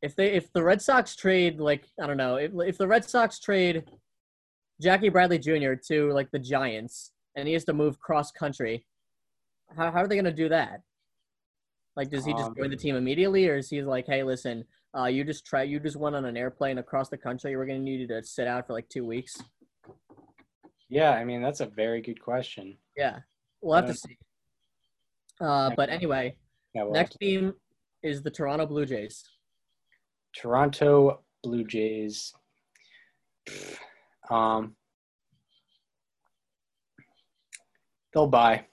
Speaker 7: if they if the Red Sox trade like I don't know if if the Red Sox trade Jackie Bradley Jr. to like the Giants and he has to move cross country, how how are they going to do that? Like, does he just
Speaker 6: Um,
Speaker 7: join the team immediately, or is he like, hey, listen, uh, you just try, you just went on an airplane across the country. We're going to need you to sit out for like two weeks.
Speaker 6: yeah, I mean that's a very good question.
Speaker 7: Yeah, we'll have to see. Uh, but anyway,
Speaker 6: Yeah, well,
Speaker 7: next team is the Toronto Blue Jays.
Speaker 6: Toronto Blue Jays. Um, they'll buy.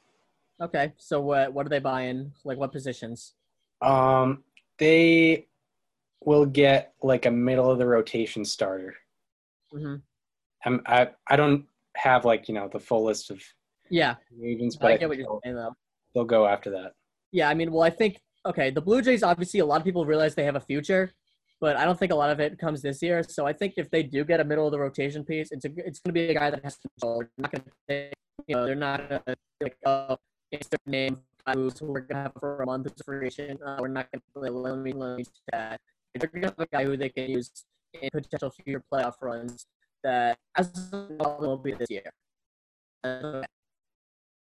Speaker 7: Okay, so what what are they buying? Like what positions?
Speaker 6: Um, they will get like a middle of the rotation starter.
Speaker 7: Mm-hmm.
Speaker 6: I'm, I I don't have like you know the full list of
Speaker 7: Yeah,
Speaker 6: agents, but
Speaker 7: I
Speaker 6: I
Speaker 7: get what you're saying though.
Speaker 6: they'll go after that.
Speaker 7: Yeah, I mean, well, I think okay, the Blue Jays obviously a lot of people realize they have a future, but I don't think a lot of it comes this year. So I think if they do get a middle of the rotation piece, it's a it's going to be a guy that has control. They're not going to take, you know, they're not going to like oh, it's their name moves we're going to have for a month as a free agent. Uh, we're not going to let me let me that. They're going to have a guy who they can use in potential future playoff runs that as well will be this year. Uh,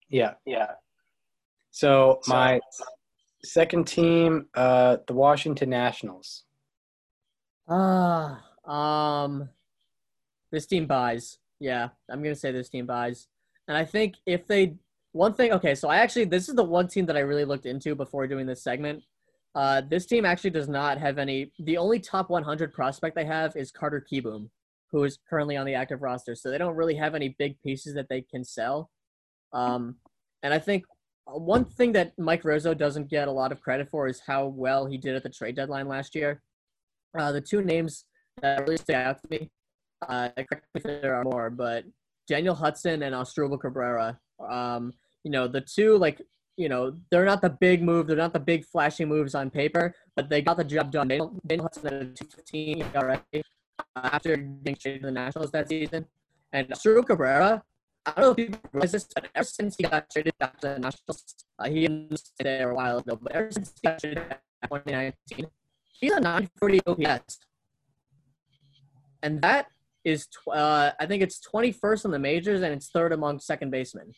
Speaker 6: Yeah, yeah. So my second team, uh, the Washington Nationals.
Speaker 7: Ah, um, this team buys. Yeah, I'm gonna say this team buys, and I think if they one thing. Okay, so I actually this is the one team that I really looked into before doing this segment. Uh, this team actually does not have any. The only top 100 prospect they have is Carter Kieboom, who is currently on the active roster. So they don't really have any big pieces that they can sell. Um, and I think one thing that Mike Rizzo doesn't get a lot of credit for is how well he did at the trade deadline last year. Uh, the two names that really stick out to me, uh, there are more, but Daniel Hudson and Asdrubal Cabrera. Um, you know, the two, like, you know, they're not the big move, they're not the big flashy moves on paper, but they got the job done. Daniel, Daniel Hudson at a 215 ERA after getting traded to the Nationals that season. And Asdrubal Cabrera, I don't know if people realize this, but ever since he got traded to the Nationals, uh, he didn't stay there a while ago, but ever since he got traded in 2019, he's a 940 OPS. And that is, tw- uh, I think it's 21st in the majors and it's third among second basemen.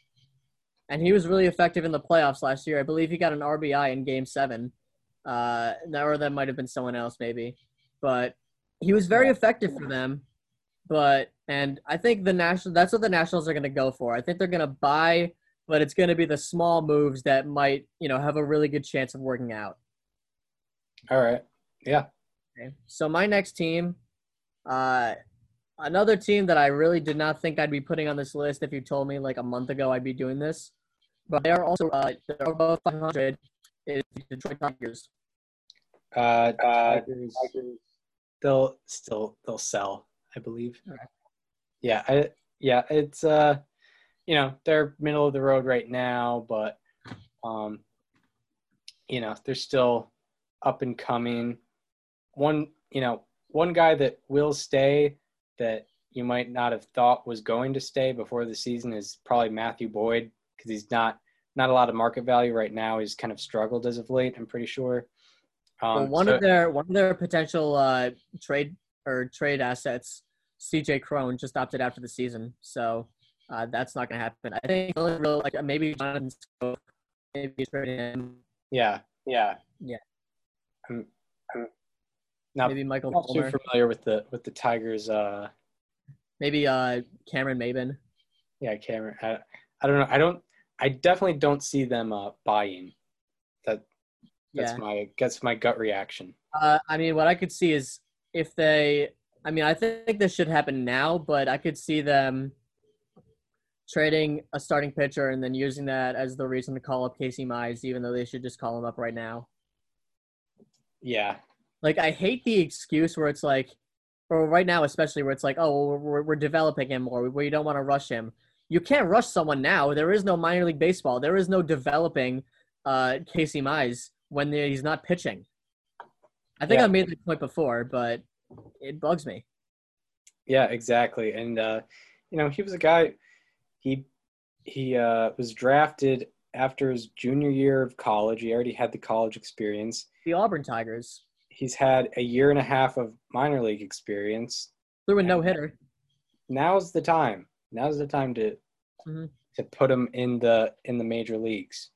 Speaker 7: and he was really effective in the playoffs last year. I believe he got an RBI in Game Seven, uh, or that might have been someone else maybe, but he was very effective for them. But and I think the national that's what the Nationals are going to go for. I think they're going to buy, but it's going to be the small moves that might you know have a really good chance of working out.
Speaker 6: All right. Yeah.
Speaker 7: Okay. So my next team, uh, another team that I really did not think I'd be putting on this list if you told me like a month ago I'd be doing this, but they are also uh, they're above 500 is the Detroit Tigers.
Speaker 6: Uh, Tigers, they'll still they'll sell, I believe.
Speaker 7: Okay.
Speaker 6: Yeah, I yeah, it's uh, you know, they're middle of the road right now, but um, you know, they're still up and coming. One, you know, one guy that will stay that you might not have thought was going to stay before the season is probably Matthew Boyd because he's not not a lot of market value right now. He's kind of struggled as of late. I'm pretty sure.
Speaker 7: Well,
Speaker 6: Um,
Speaker 7: one
Speaker 6: so-
Speaker 7: of their one of their potential uh, trade or trade assets, CJ Cron, just opted out for the season, so uh, that's not going to happen. I think really, really like maybe Jonathan Schoop, maybe trade him,
Speaker 6: yeah, yeah,
Speaker 7: Yeah.
Speaker 6: I'm, I'm
Speaker 7: maybe Michael
Speaker 6: not too familiar with the with the Tigers. Uh,
Speaker 7: maybe uh, Cameron Maybin.
Speaker 6: yeah, Cameron. I, I don't know. I don't. I definitely don't see them uh, buying. That that's
Speaker 7: Yeah.
Speaker 6: my that's my gut reaction.
Speaker 7: Uh, I mean, what I could see is if they. I mean, I think this should happen now, but I could see them trading a starting pitcher and then using that as the reason to call up Casey Mize, even though they should just call him up right now.
Speaker 6: Yeah,
Speaker 7: Like, I hate the excuse where it's like, or right now especially, where it's like, oh, we're, we're developing him more. We don't want to rush him. You can't rush someone now. There is no minor league baseball. There is no developing uh, Casey Mize when he's not pitching. I think
Speaker 6: Yeah.
Speaker 7: I made the point before, but it bugs me.
Speaker 6: yeah, exactly. And uh, you know, he was a guy. He he uh, was drafted after his junior year of college. He already had the college experience.
Speaker 7: The Auburn Tigers
Speaker 6: He's had a year and a half of minor league experience.
Speaker 7: threw a no hitter.
Speaker 6: Now's the time. Now's the time to
Speaker 7: Mhm.
Speaker 6: to put him in the in the major leagues.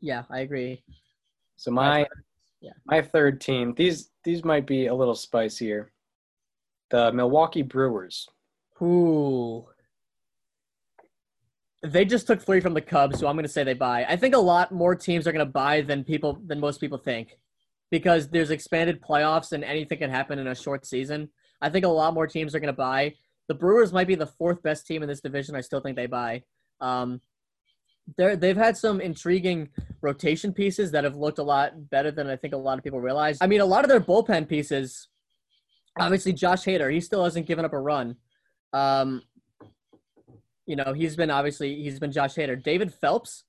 Speaker 7: Yeah, I agree.
Speaker 6: So my
Speaker 7: Yeah.
Speaker 6: my third team. These these might be a little spicier. The Milwaukee Brewers.
Speaker 7: Ooh. They just took three from the Cubs, so I'm going to say they buy. I think a lot more teams are going to buy than people than most people think, because there's expanded playoffs and anything can happen in a short season. I think a lot more teams are going to buy. The Brewers might be the fourth best team in this division. I still think they buy. Um, they're, they've had some intriguing rotation pieces that have looked a lot better than I think a lot of people realize. I mean, a lot of their bullpen pieces. Obviously, Josh Hader, he still hasn't given up a run. Um, you know, he's been obviously he's been Josh Hader. David Phelps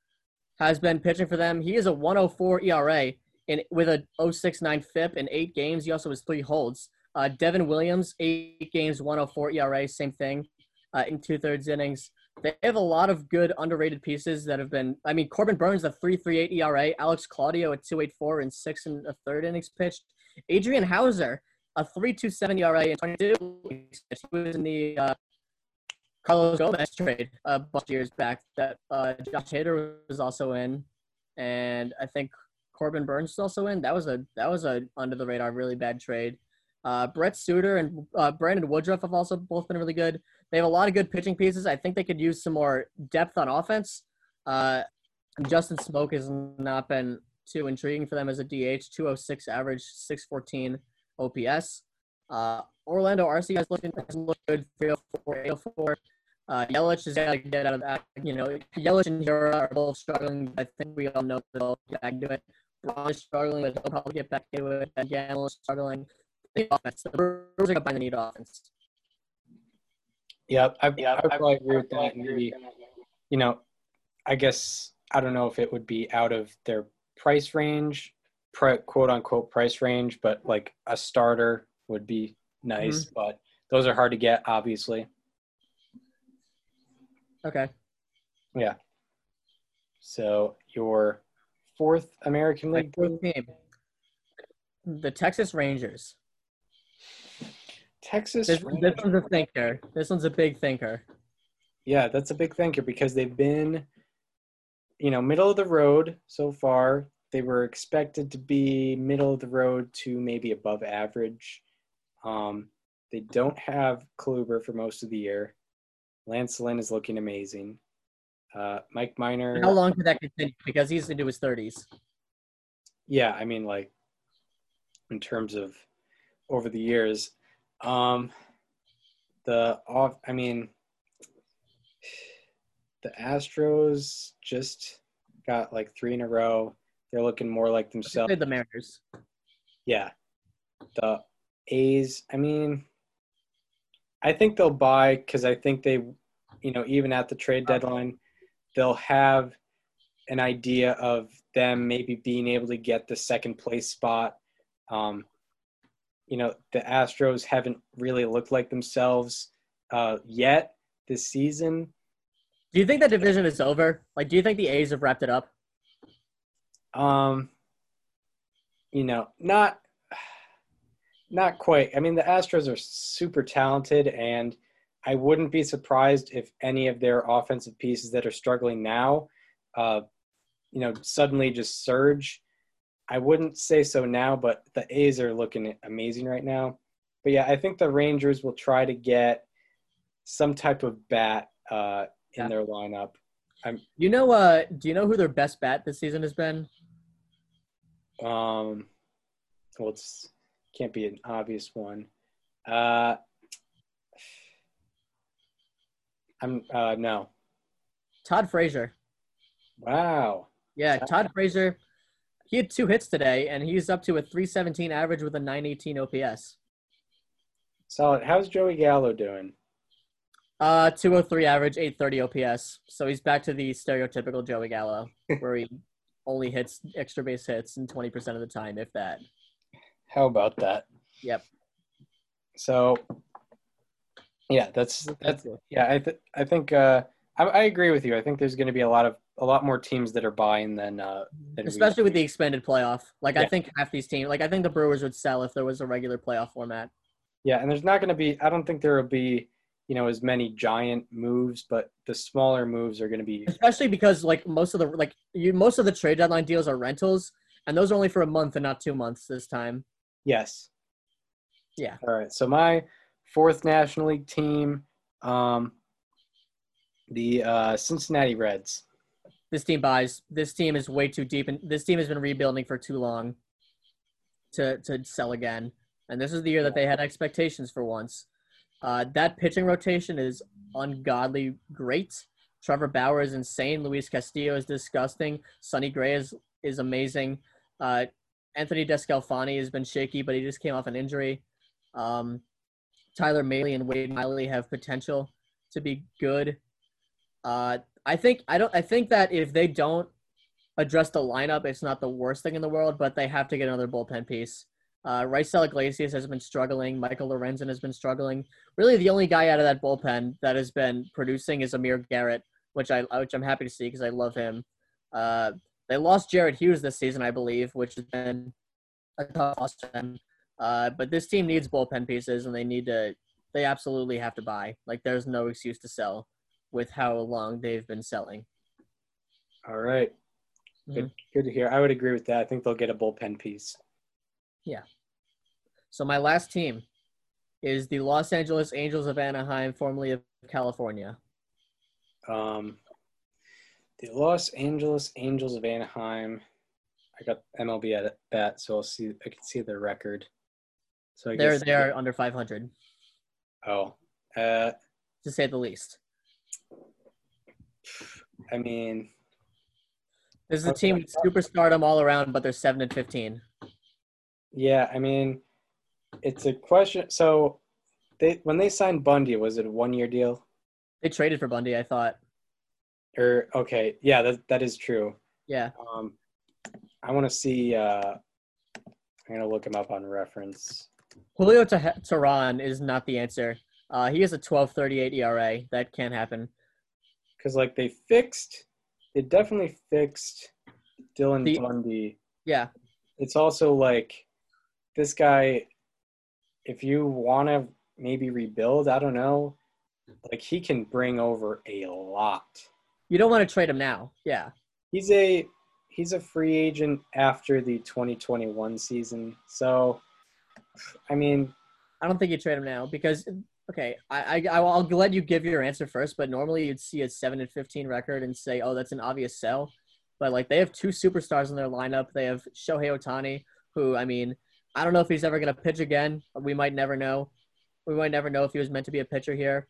Speaker 7: has been pitching for them. He is a 104 ERA in with a 069 FIP in eight games. He also has three holds. Uh, Devin Williams, eight games, 104 ERA, same thing, uh, in two thirds innings. They have a lot of good underrated pieces that have been. I mean, Corbin Burnes, a 3.38 ERA. Alex Claudio, a 2.84 in six and a third innings pitched. Adrian Houser, a 3.27 ERA in 22. He was in the uh, Carlos Gomez trade a bunch of years back that uh, Josh Hader was also in, and I think Corbin Burnes is also in. That was a that was a under the radar really bad trade. Uh, Brent Suter and uh, Brandon Woodruff have also both been really good. They have a lot of good pitching pieces. I think they could use some more depth on offense. Uh, Justin Smoak has not been too intriguing for them as a DH. 206 average, 614 OPS. Uh, Orlando Arcia has looked, good, 304, 804. Uh, Yelich is got to get out of that. You know, Yelich and Hiura are both struggling. I think we all know that they'll get back into it. Braun is struggling, but they'll probably get back into it. And Gamel is struggling. The offense. The Brewers are going to find the need offense.
Speaker 6: Yep, I, I would probably agree with that. Maybe, you know, I guess I don't know if it would be out of their price range, quote unquote price range, but like a starter would be nice. Mm-hmm. But those are hard to get, obviously.
Speaker 7: Okay.
Speaker 6: Yeah. So your fourth American League
Speaker 7: fourth
Speaker 6: team,
Speaker 7: team. The Texas Rangers.
Speaker 6: Texas.
Speaker 7: This,
Speaker 6: Rangers.
Speaker 7: this one's a thinker. This one's a big thinker.
Speaker 6: Yeah, that's a big thinker because they've been you know, middle of the road so far. They were expected to be middle of the road to maybe above average. Um, they don't have Kluber for most of the year. Lance Lynn is looking amazing. Uh, Mike Minor.
Speaker 7: How long could that continue? Because he's into his 30s.
Speaker 6: Yeah, I mean, like in terms of over the years, um, the off. I mean, the Astros just got like three in a row. They're looking more like themselves.
Speaker 7: The Mariners.
Speaker 6: Yeah, the A's. I mean, I think they'll buy because I think they, you know, even at the trade deadline, they'll have an idea of them maybe being able to get the second place spot. Um, you know, the Astros haven't really looked like themselves uh, yet this season.
Speaker 7: Do you think that division is over? Like, do you think the A's have wrapped it up?
Speaker 6: Um, you know, not [SIGHS] not quite. I mean, the Astros are super talented, and I wouldn't be surprised if any of their offensive pieces that are struggling now, uh, you know, suddenly just surge. I wouldn't say so now, but the A's are looking amazing right now. But yeah, I think the Rangers will try to get some type of bat uh, in
Speaker 7: Yeah.
Speaker 6: their lineup. I'm
Speaker 7: You know, uh, do you know who their best bat this season has been?
Speaker 6: um, well, it's can't be an obvious one. Uh, I'm uh, no.
Speaker 7: Todd Frazier.
Speaker 6: Wow.
Speaker 7: Yeah,
Speaker 6: Todd-
Speaker 7: Frazier. He had two hits today, and he's up to a 317 average with a 918 OPS.
Speaker 6: Solid. How's Joey Gallo doing?
Speaker 7: Uh, 203 average, 830 OPS. So he's back to the stereotypical Joey Gallo, [LAUGHS] where he only hits extra base hits and 20% of the time, if that.
Speaker 6: How about that?
Speaker 7: Yep.
Speaker 6: So, yeah, that's that's yeah. I th- I think uh, I, I agree with you. I think there's going to be a lot of a lot more teams that are buying than uh, than
Speaker 7: Especially with the expanded playoff. Like, I think half these teams, like, I think the Brewers would sell if there was a regular playoff format.
Speaker 6: Yeah, and there's not going to be. I don't think there will be, you know, as many giant moves, but the smaller moves are going to be.
Speaker 7: Especially because, like, most of the, like, you, most of the trade deadline deals are rentals, and those are only for a month and not two months this time.
Speaker 6: Yes.
Speaker 7: Yeah.
Speaker 6: All right. So my fourth National League team, um, the uh, Cincinnati Reds.
Speaker 7: this team buys. This team is way too deep, and this team has been rebuilding for too long to to sell again. And this is the year that they had expectations for once. Uh, that pitching rotation is ungodly great. Trevor Bauer is insane. Luis Castillo is disgusting. Sonny Gray is is amazing. Uh, Anthony DeSclafani has been shaky, but he just came off an injury. Um, Tyler Mahle and Wade Miley have potential to be good. Uh, I think I don't. I think that if they don't address the lineup, it's not the worst thing in the world. But they have to get another bullpen piece. Uh, Raisel Iglesias has been struggling. Michael Lorenzen has been struggling. Really, the only guy out of that bullpen that has been producing is Amir Garrett, which I which I'm happy to see because I love him. Uh, they lost Jared Hughes this season, I believe, which has been a tough loss to them. Uh, but this team needs bullpen pieces, and they need to. They absolutely have to buy. Like, there's no excuse to sell with how long they've been selling.
Speaker 6: All right. Good. Good to hear. I would agree with that. I think they'll get a bullpen piece. Yeah.
Speaker 7: So my last team is the Los Angeles Angels of Anaheim, formerly of California.
Speaker 6: Um, the Los Angeles Angels of Anaheim. I got MLB at that, so I'll see. I can see their record. So I
Speaker 7: They're
Speaker 6: guess
Speaker 7: they are under 500
Speaker 6: Oh, uh,
Speaker 7: to say the least.
Speaker 6: I mean,
Speaker 7: This is a team with superstardom all around, but they're seven and 15.
Speaker 6: yeah. I mean, it's a question. So, they when they signed Bundy, was it a one-year deal?
Speaker 7: They traded for Bundy, I thought.
Speaker 6: Or okay, yeah, that that is true.
Speaker 7: Yeah,
Speaker 6: Um, I want to see. Uh, I'm gonna look him up on reference.
Speaker 7: Julio Te- Teheran is not the answer. Uh, he has a 12.38 ERA. That can't happen.
Speaker 6: because like they fixed, they definitely fixed Dylan
Speaker 7: The-
Speaker 6: Bundy.
Speaker 7: Yeah,
Speaker 6: It's also like this guy. If you want to maybe rebuild, I don't know. Like he can bring over a lot.
Speaker 7: you don't want to trade him now. Yeah,
Speaker 6: he's a he's a free agent after the 2021 season. So, I mean,
Speaker 7: I don't think you trade him now because okay, I, I I'll let you give your answer first, but normally you'd see a seven and fifteen record and say, oh, that's an obvious sell. But like they have two superstars in their lineup. They have Shohei Ohtani, who I mean, I don't know if he's ever gonna pitch again. We might never know. We might never know if he was meant to be a pitcher here.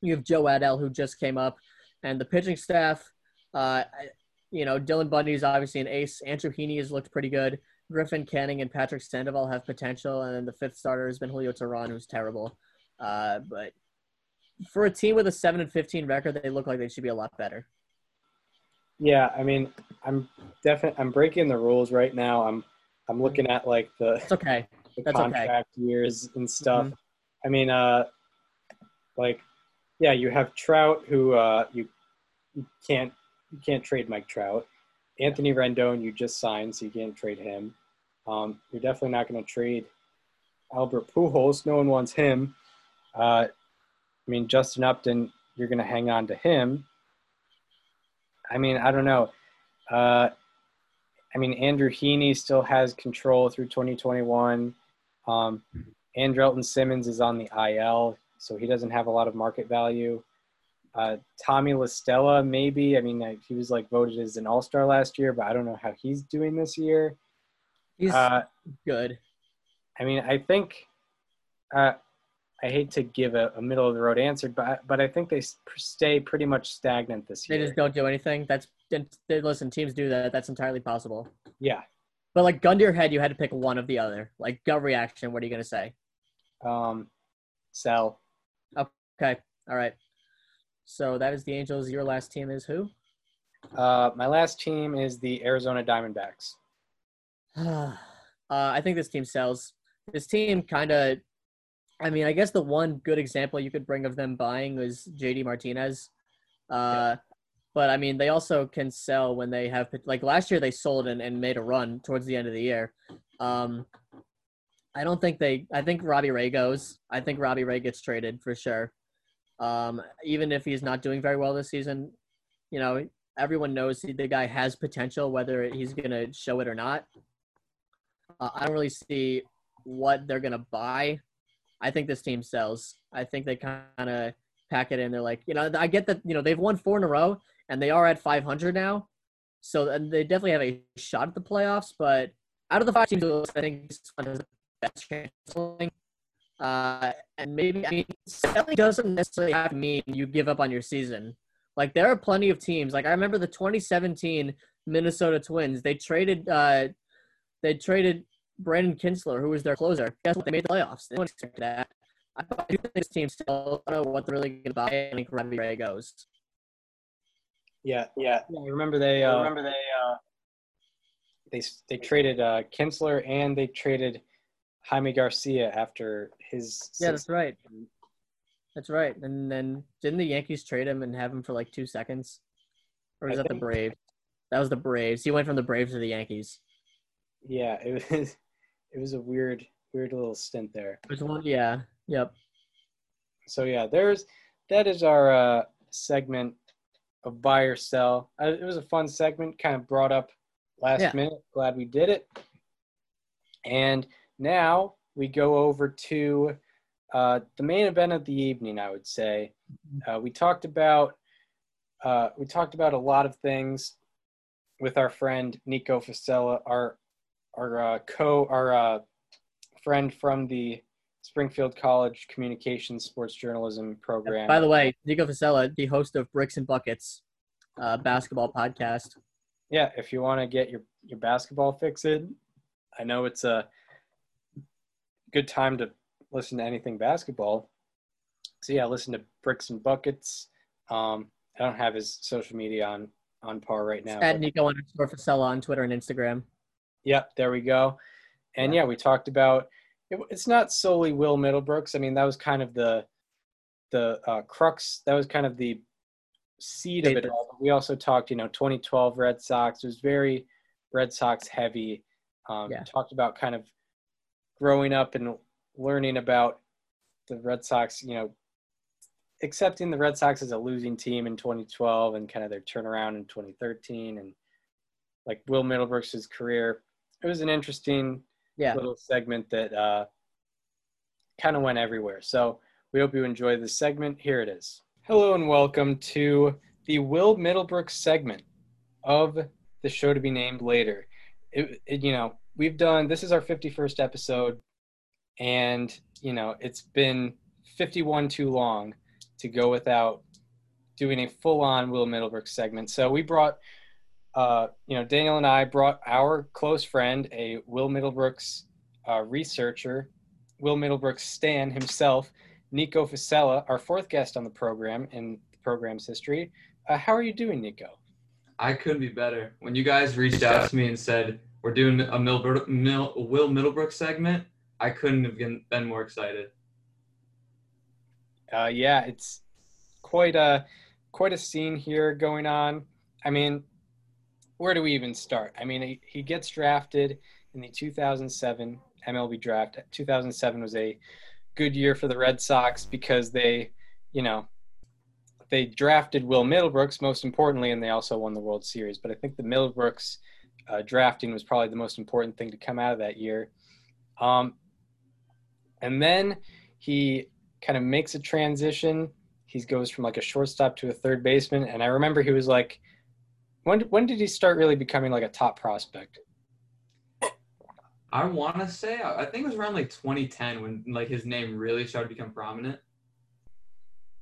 Speaker 7: You have Jo Adell, who just came up, and the pitching staff. Uh, you know, Dylan Bundy is obviously an ace. Andrew Heaney has looked pretty good. Griffin Canning and Patrick Sandoval have potential, and then the fifth starter has been Julio Teheran, who's terrible. Uh, but for a team with a seven and fifteen record, they look like they should be a lot better.
Speaker 6: Yeah, I mean, I'm definitely I'm breaking the rules right now. I'm I'm looking at like the,
Speaker 7: It's okay.
Speaker 6: the
Speaker 7: That's okay.
Speaker 6: contract years and stuff.
Speaker 7: Mhm.
Speaker 6: I mean, uh, like, yeah, you have Trout, who uh, you you can't you can't trade Mike Trout. Anthony Rendon, you just signed, so you can't trade him. Um, you're definitely not going to trade Albert Pujols. No one wants him. Uh, I mean, Justin Upton, you're going to hang on to him. I mean, I don't know. Uh, I mean, Andrew Heaney still has control through 2021. Um, Andrelton Simmons is on the IL, so he doesn't have a lot of market value. Uh, Tommy LaStella, maybe. I mean, he was like voted as an All Star last year, but I don't know how he's doing this year.
Speaker 7: He's
Speaker 6: Uh,
Speaker 7: good.
Speaker 6: I mean, I think uh, I hate to give a, a middle of the road answer, but but I think they stay pretty much stagnant this year.
Speaker 7: They just don't do anything. That's they, listen. Teams do that. That's entirely possible.
Speaker 6: yeah.
Speaker 7: But like gun to your head, you had to pick one of the other. Like gut reaction. What are you gonna say?
Speaker 6: Um, sell.
Speaker 7: Okay. All right. So that is the Angels. Your last team is who?
Speaker 6: Uh, my last team is the Arizona Diamondbacks. [SIGHS]
Speaker 7: uh, I think this team sells. This team kind of. I mean, I guess the one good example you could bring of them buying was JD Martinez. Uh, But I mean, they also can sell when they have like last year they sold and, and made a run towards the end of the year. Um, I don't think they. I think Robbie Ray goes. I think Robbie Ray gets traded for sure. Um, even if he's not doing very well this season, you know, everyone knows the guy has potential, whether he's going to show it or not. Uh, I don't really see what they're going to buy. I think this team sells. I think they kind of pack it in. They're like, you know, I get that, you know, they've won four in a row and they are at 500 now. So they definitely have a shot at the playoffs. But out of the five teams, I think this one has the best chance. Uh, and maybe, I mean, selling doesn't necessarily have to mean you give up on your season. Like, there are plenty of teams. Like, I remember the 2017 Minnesota Twins. They traded, uh, they traded Brandon Kintzler, who was their closer. Guess what? They made the playoffs. They don't expect that. I do think this team still I don't know what they're really going to buy. I think Robbie Ray goes.
Speaker 6: Yeah, yeah. I remember they. Uh, remember they. Uh, they they traded uh, Kinsler and they traded Jaime Garcia after his.
Speaker 7: Yeah, that's right. That's right. And then didn't the Yankees trade him and have him for like two seconds? Or was
Speaker 6: I
Speaker 7: that the Braves? That was the Braves. He went from the Braves to the Yankees.
Speaker 6: Yeah, it was. [LAUGHS] It was a weird, weird little stint there.
Speaker 7: Which one? Yeah. Yep.
Speaker 6: So yeah, there's that is our uh, segment of buy or sell. Uh, it was a fun segment, kind of brought up last
Speaker 7: Yeah.
Speaker 6: minute. Glad we did it. And now we go over to uh, the main event of the evening. I would say uh, we talked about uh, we talked about a lot of things with our friend Nico Fasella, our our uh, co our uh, friend from the Springfield College Communications Sports Journalism program.
Speaker 7: By the way, Nico Fasella, the host of Bricks and Buckets, uh, basketball podcast.
Speaker 6: yeah, if you want to get your your basketball fix in, I know it's a good time to listen to anything basketball. So yeah, listen to Bricks and Buckets. Um, I don't have his social media on on par right now.
Speaker 7: At
Speaker 6: but-
Speaker 7: Nico underscore Fasella on Twitter and Instagram.
Speaker 6: Yep, there we go. And yeah, we talked about it, it's not solely Will Middlebrooks. I mean, that was kind of the the uh, crux. That was kind of the seed of it all. But we also talked, you know, 2012 Red Sox. It was very Red Sox heavy. Um,
Speaker 7: Yeah.
Speaker 6: Talked about kind of growing up and learning about the Red Sox. You know, accepting the Red Sox as a losing team in 2012 and kind of their turnaround in 2013 and like Will Middlebrooks' career. It was an interesting
Speaker 7: Yeah.
Speaker 6: little segment that uh, kind of went everywhere. So we hope you enjoy this segment. Here it is. Hello and welcome to the Will Middlebrook segment of the show to be named later. It, it, you know, we've done this is our 51st episode, and you know, it's been 51 too long to go without doing a full-on Will Middlebrook segment. So we brought, uh, you know, Daniel and I brought our close friend, a Will Middlebrooks uh, researcher, Will Middlebrooks Stan himself, Nico Fasella, our fourth guest on the program in the program's history. Uh, how are you doing, Nico?
Speaker 1: I couldn't be better. When you guys reached out to me and said we're doing a Mil, Will Middlebrook segment, I couldn't have been, been more excited.
Speaker 6: Uh, yeah, it's quite a quite a scene here going on. I mean, where do we even start? I mean, he, he gets drafted in the 2007 MLB draft. 2007 was a good year for the Red Sox because they, you know, they drafted Will Middlebrooks most importantly, and they also won the World Series. But I think the Middlebrooks uh, drafting was probably the most important thing to come out of that year. Um, and then he kind of makes a transition. He goes from like a shortstop to a third baseman, and I remember he was like, when when did he start really becoming like a top prospect?
Speaker 1: I want to say I think it was around like 2010 when like his name really started to become prominent.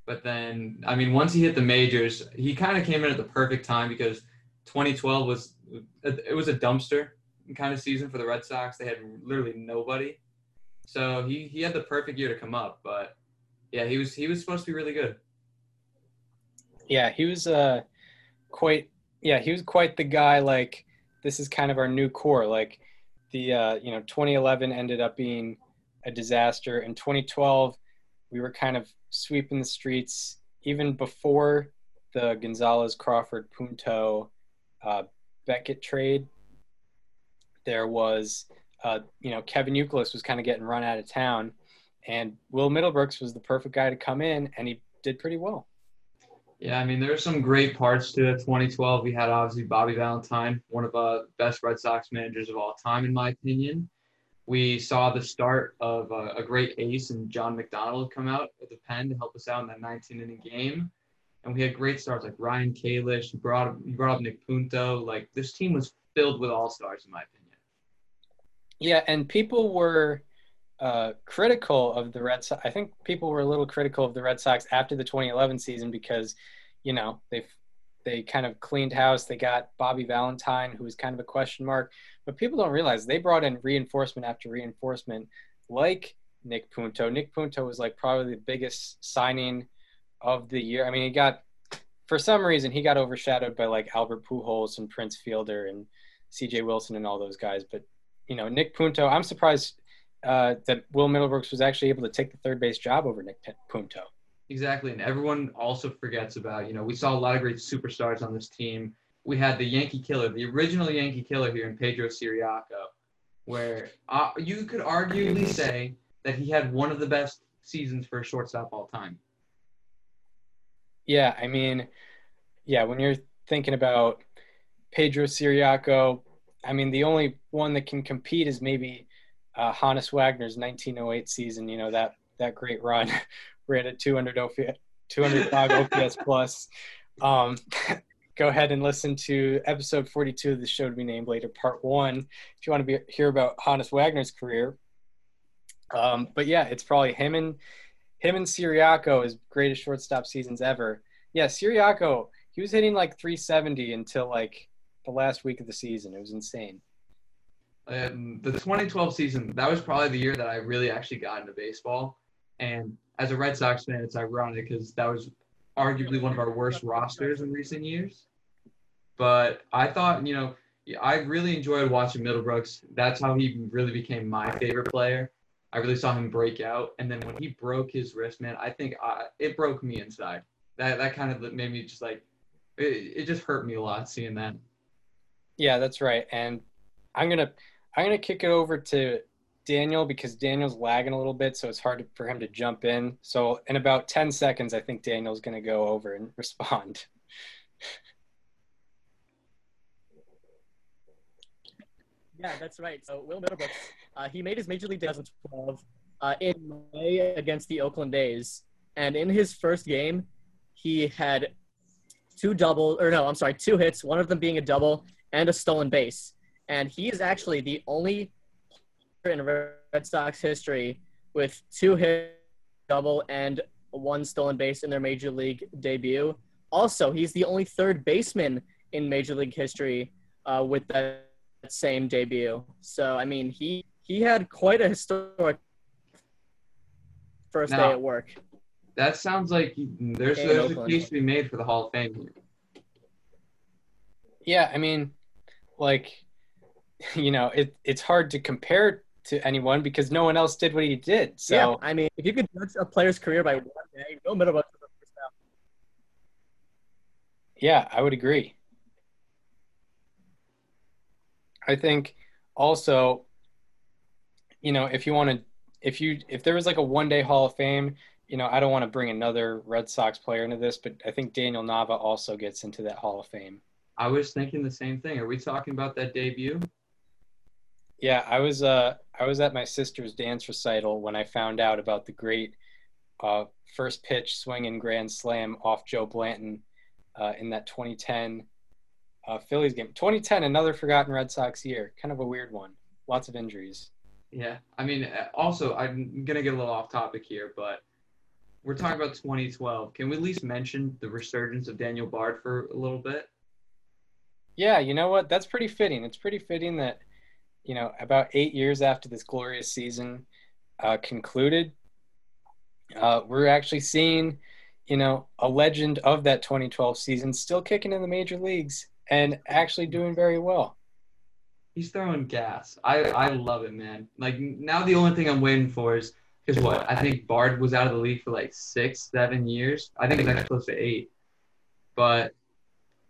Speaker 1: But then, I mean, once he hit the majors, he kind of came in at the perfect time because 2012 was it was a dumpster kind of season for the Red Sox. They had literally nobody, so he he had the perfect year to come up. But yeah, he was he was supposed to be really good.
Speaker 6: Yeah, he was uh quite yeah he was quite the guy. Like this is kind of our new core. Like the uh, you know 2011 ended up being a disaster. In 2012, we were kind of sweeping the streets even before the Gonzalez Crawford Punto uh, Beckett trade. There was uh, you know Kevin Youkilis was kind of getting run out of town, and Will Middlebrooks was the perfect guy to come in, and he did pretty well.
Speaker 1: Yeah, I mean, there there's some great parts to it. 2012, we had obviously Bobby Valentine, one of the best Red Sox managers of all time, in my opinion. We saw the start of a, a great ace and John McDonald come out of the pen to help us out in that 19 inning game. And we had great stars like Ryan Kalish. You brought up, you brought up Nick Punto. Like this team was filled with all stars, in my opinion.
Speaker 6: Yeah, and people were uh, critical of the Red Sox. I think people were a little critical of the Red Sox after the 2011 season because, you know, they they kind of cleaned house. They got Bobby Valentine, who was kind of a question mark. But people don't realize they brought in reinforcement after reinforcement, like Nick Punto. Nick Punto was like probably the biggest signing of the year. I mean, he got for some reason he got overshadowed by like Albert Pujols and Prince Fielder and C.J. Wilson and all those guys. But you know, Nick Punto, I'm surprised uh, that Will Middlebrooks was actually able to take the third base job over Nick Punto.
Speaker 1: Exactly, and everyone also forgets about you know we saw a lot of great superstars on this team. We had the Yankee killer, the original Yankee killer here in Pedro Ciriaco, where uh, you could arguably say that he had one of the best seasons for a shortstop all time.
Speaker 6: Yeah, I mean, yeah, when you're thinking about Pedro Ciriaco, I mean, the only one that can compete is maybe uh, Honus Wagner's 1908 season. You know that that great run, [LAUGHS] we're at a 200 OP, 205 OPS [LAUGHS] plus. Um, [LAUGHS] go ahead and listen to episode 42 of the show to be named later, part one, if you want to be, hear about Honus Wagner's career. Um, but yeah, it's probably him and him and Ciriaco is greatest shortstop seasons ever. Yeah, Ciriaco, he was hitting like 370 until like the last week of the season. It was insane.
Speaker 1: Um, the 2012 season, that was probably the year that I really actually got into baseball. And as a Red Sox fan, it's ironic because that was arguably one of our worst rosters in recent years. But I thought, you know, I really enjoyed watching Middlebrooks. That's how he really became my favorite player. I really saw him break out, and then when he broke his wrist, man, I think I, it broke me inside. That that kind of made me just like, it, it just hurt me a lot seeing that.
Speaker 6: Yeah, that's right. And I'm gonna I'm gonna kick it over to Daniel because Daniel's lagging a little bit, so it's hard for him to jump in. So in about 10 seconds, I think Daniel's gonna go over and [LAUGHS] respond.
Speaker 7: Yeah, that's right. So Will Middlebrooks, uh, he made his major league debut in 2012 uh, in May against the Oakland A's, and in his first game, he had two double or no, I'm sorry, two hits, one of them being a double and a stolen base, and he is actually the only player in Red Sox history with two hits, double, and one stolen base in their major league debut. Also, he's the only third baseman in major league history uh, with that same debut. So I mean, he he had quite a historic first
Speaker 1: Now-
Speaker 7: day at work.
Speaker 1: That sounds like there's there's a case to be made for the Hall of Fame here.
Speaker 6: Yeah, I mean, like, [LAUGHS] you know, it it's hard to compare to anyone because no one else did what he did. So
Speaker 7: yeah, I mean, if you could judge a player's career by one day, Will Middlebrooks is the first out.
Speaker 6: Yeah, I would agree. I think also, you know, if you want to, if you, if there was like a one day Hall of Fame, you know, I don't want to bring another Red Sox player into this, but I think Daniel Nava also gets into that Hall of Fame.
Speaker 1: I was thinking the same thing. Are we talking about that debut?
Speaker 6: Yeah, I was, uh, I was at my sister's dance recital when I found out about the great, uh, first pitch swinging grand slam off Joe Blanton, uh, in that 2010 uh, Phillies game. 2010, another forgotten Red Sox year. Kind of a weird one. Lots of injuries.
Speaker 1: Yeah. I mean, uh, also, I'm gonna get a little off topic here, but we're talking about 2012. Can we at least mention the resurgence of Daniel Bard for a little bit?
Speaker 6: Yeah, you know what? That's pretty fitting. It's pretty fitting that, you know, about eight years after this glorious season uh, concluded, uh, we're actually seeing, you know, a legend of that 2012 season still kicking in the major leagues and actually doing very well.
Speaker 1: He's throwing gas. I I love it, man. Like now, the only thing I'm waiting for is because what I think Bard was out of the league for like six, seven years. I think it's actually close to eight. But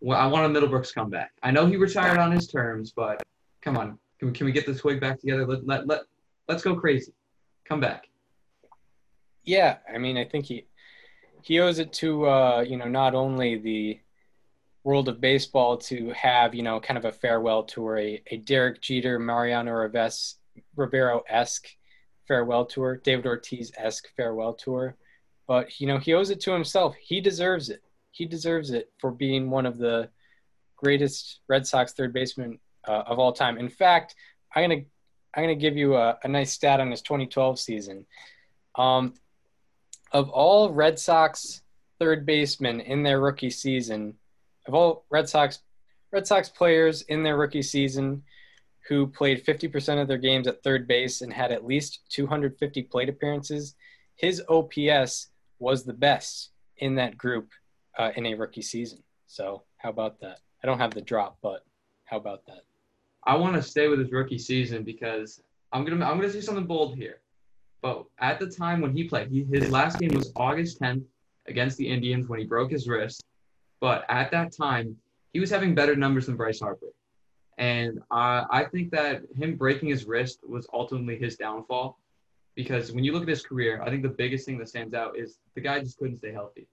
Speaker 1: well, I want a Middlebrooks comeback. I know he retired on his terms, but come on, can we, can we get the twig back together? Let let let let's go crazy. Come back.
Speaker 6: Yeah, I mean, I think he he owes it to uh, you know not only the world of baseball to have you know kind of a farewell tour, a, a Derek Jeter, Mariano Rivas, Rivero esque farewell tour, David Ortiz esque farewell tour, but you know he owes it to himself. He deserves it. He deserves it for being one of the greatest Red Sox third basemen uh, of all time. In fact, I'm gonna I'm gonna give you a, a nice stat on his 2012 season. Um, of all Red Sox third basemen in their rookie season, of all Red Sox Red Sox players in their rookie season who played 50% of their games at third base and had at least 250 plate appearances, his OPS was the best in that group uh, in a rookie season. So how about that? I don't have the drop, but how about that?
Speaker 1: I want to stay with his rookie season because I'm gonna I'm gonna say something bold here. But at the time when he played, he, his last game was August 10th against the Indians when he broke his wrist. But at that time, he was having better numbers than Bryce Harper, and uh, I think that him breaking his wrist was ultimately his downfall. Because when you look at his career, I think the biggest thing that stands out is the guy just couldn't stay healthy.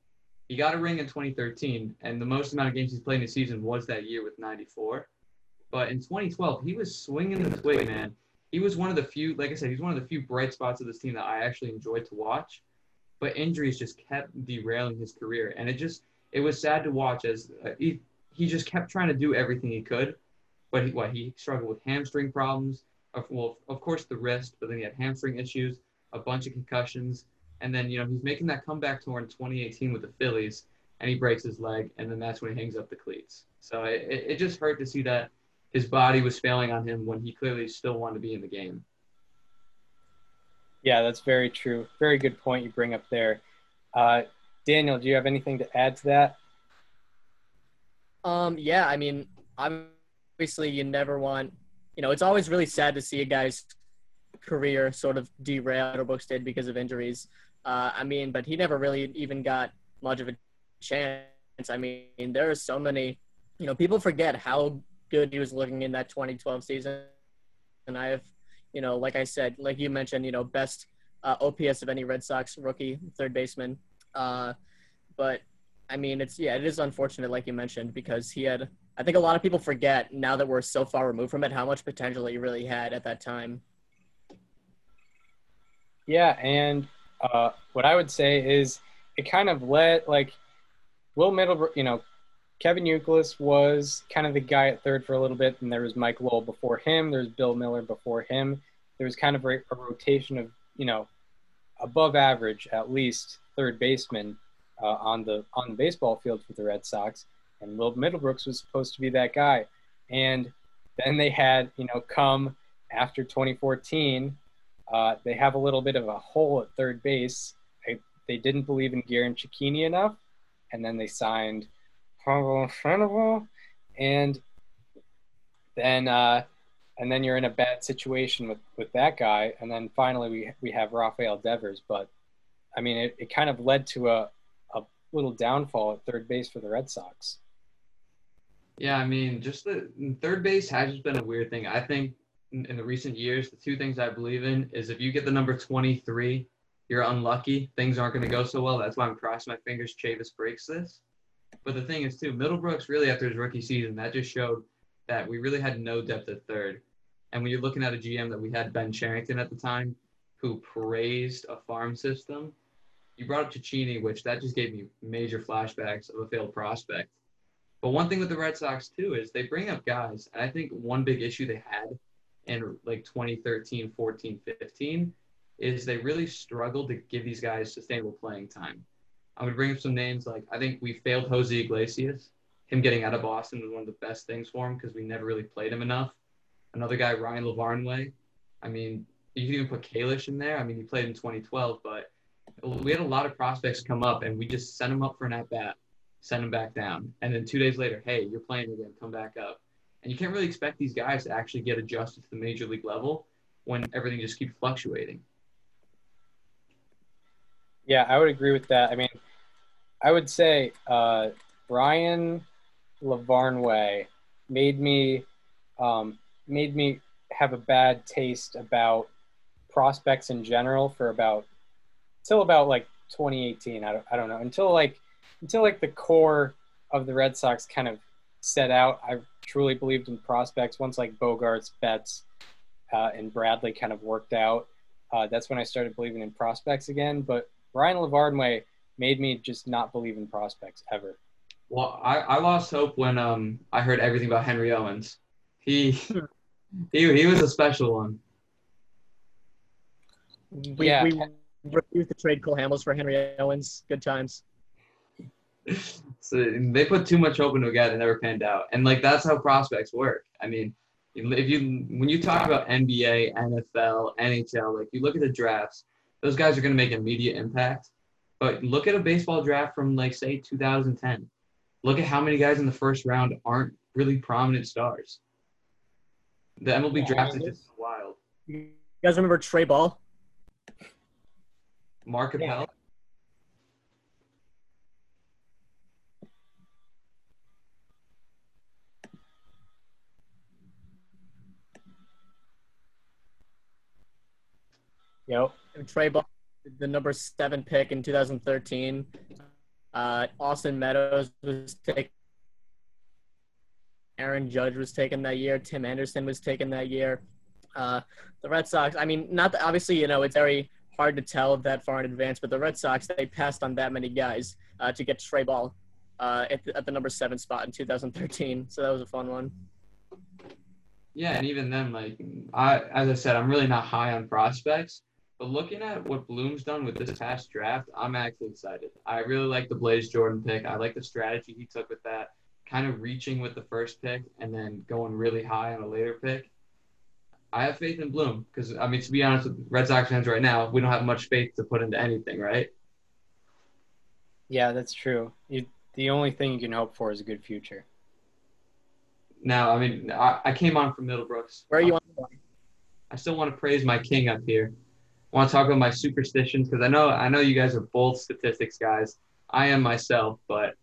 Speaker 1: He got a ring in 2013, and the most amount of games he's played in a season was that year with 94. But in 2012, he was swinging the twig, man. He was one of the few, like I said, he's one of the few bright spots of this team that I actually enjoyed to watch. But injuries just kept derailing his career, and it just it was sad to watch as uh, he he just kept trying to do everything he could, but he what he struggled with hamstring problems. Of, well, of course the wrist, but then he had hamstring issues, a bunch of concussions, and then you know he's making that comeback tour in 2018 with the Phillies, and he breaks his leg, and then that's when he hangs up the cleats. So it, it, it just hurt to see that his body was failing on him when he clearly still wanted to be in the game.
Speaker 6: Yeah, that's very true. Very good point you bring up there. Uh, Daniel, do you have anything to add to that?
Speaker 7: Um, yeah, I mean, obviously, you never want, you know, it's always really sad to see a guy's career sort of derail or Brooks did because of injuries. Uh, I mean, but he never really even got much of a chance. I mean, there are so many, you know, people forget how good he was looking in that 2012 season. And I have, you know, like I said, like you mentioned, you know, best uh, OPS of any Red Sox rookie third baseman. Uh, but I mean, it's yeah, it is unfortunate, like you mentioned, because he had I think a lot of people forget now that we're so far removed from it how much potential he really had at that time.
Speaker 6: Yeah, and uh, what I would say is it kind of let like Will Middlebrook, you know, Kevin Youkilis was kind of the guy at third for a little bit, and there was Mike Lowell before him. There was Bill Mueller before him. There was kind of a, a rotation of you know above average at least third baseman uh, on the on the baseball field for the Red Sox, and Will Middlebrooks was supposed to be that guy. And then they had you know come after 2014, uh, they have a little bit of a hole at third base. I, they didn't believe in Garin Cecchini enough, and then they signed And then uh, and then you're in a bad situation with with that guy, and then finally we we have Rafael Devers, but I mean it, it kind of led to a a little downfall at third base for the Red Sox.
Speaker 1: Yeah, I mean, just the third base has just been a weird thing. I think in, in the recent years, the two things I believe in is if you get the number 23, you're unlucky. Things aren't going to go so well. That's why I'm crossing my fingers Chavis breaks this. But the thing is, too, Middlebrooks really after his rookie season, that just showed that we really had no depth at third. And when you're looking at a GM that we had Ben Cherington at the time, who praised a farm system, you brought up Cecchini, which that just gave me major flashbacks of a failed prospect. But one thing with the Red Sox too is they bring up guys, and I think one big issue they had in like 2013, 14, 15 is they really struggled to give these guys sustainable playing time. I'm gonna bring up some names like I think we failed Jose Iglesias. Him getting out of Boston was one of the best things for him because we never really played him enough. Another guy, Ryan LaVarnway. I mean, you can even put Kalish in there. I mean, he played in 2012, but we had a lot of prospects come up, and we just sent him up for an at bat send him back down. And then two days later, hey, you're playing again, come back up. And you can't really expect these guys to actually get adjusted to the major league level when everything just keeps fluctuating.
Speaker 6: Yeah, I would agree with that. I mean, I would say uh, Brian LaVarnway made me um, made me have a bad taste about prospects in general for about until about like 2018. I don't, I don't know until like until like the core of the Red Sox kind of set out, I truly believed in prospects. Once like Bogaerts, Betts, uh, and Bradley kind of worked out, uh, that's when I started believing in prospects again. But Ryan LaVarnway made me just not believe in prospects ever.
Speaker 1: Well, I, I lost hope when um I heard everything about Henry Owens. He [LAUGHS] he he was a special one.
Speaker 7: We,
Speaker 6: Yeah.
Speaker 7: we refused to trade Cole Hamels for Henry Owens. Good times. [LAUGHS]
Speaker 1: so they put too much hope into a guy that never panned out, and like that's how prospects work. I mean, if you when you talk about NBA, NFL, NHL, like you look at the drafts, those guys are going to make immediate impact. But look at a baseball draft from like say 2010. Look at how many guys in the first round aren't really prominent stars. The MLB draft is just wild.
Speaker 7: You guys remember Trey Ball?
Speaker 1: Mark Appel.
Speaker 6: Yep.
Speaker 7: And Trey Ball, the number seven pick in 2013. Uh, Austin Meadows was taken. Aaron Judge was taken that year. Tim Anderson was taken that year. Uh, the Red Sox. I mean, not the, obviously. You know, it's very hard to tell that far in advance, but the Red Sox they passed on that many guys uh, to get Trey Ball uh, at, the, at the number seven spot in 2013. So that was a fun one.
Speaker 1: Yeah, and even then, like I, as I said, I'm really not high on prospects, but looking at what Bloom's done with this past draft, I'm actually excited. I really like the Blaze Jordan pick. I like the strategy he took with that, kind of reaching with the first pick and then going really high on a later pick. I have faith in Bloom because I mean, to be honest with Red Sox fans right now, we don't have much faith to put into anything, right?
Speaker 6: Yeah, that's true. You, the only thing you can hope for is a good future.
Speaker 1: Now, I mean, I, I came on from Middlebrooks.
Speaker 7: Where are you on?
Speaker 1: I still want to praise my king up here. Want to talk about my superstitions because I know I know you guys are both statistics guys. I am myself, but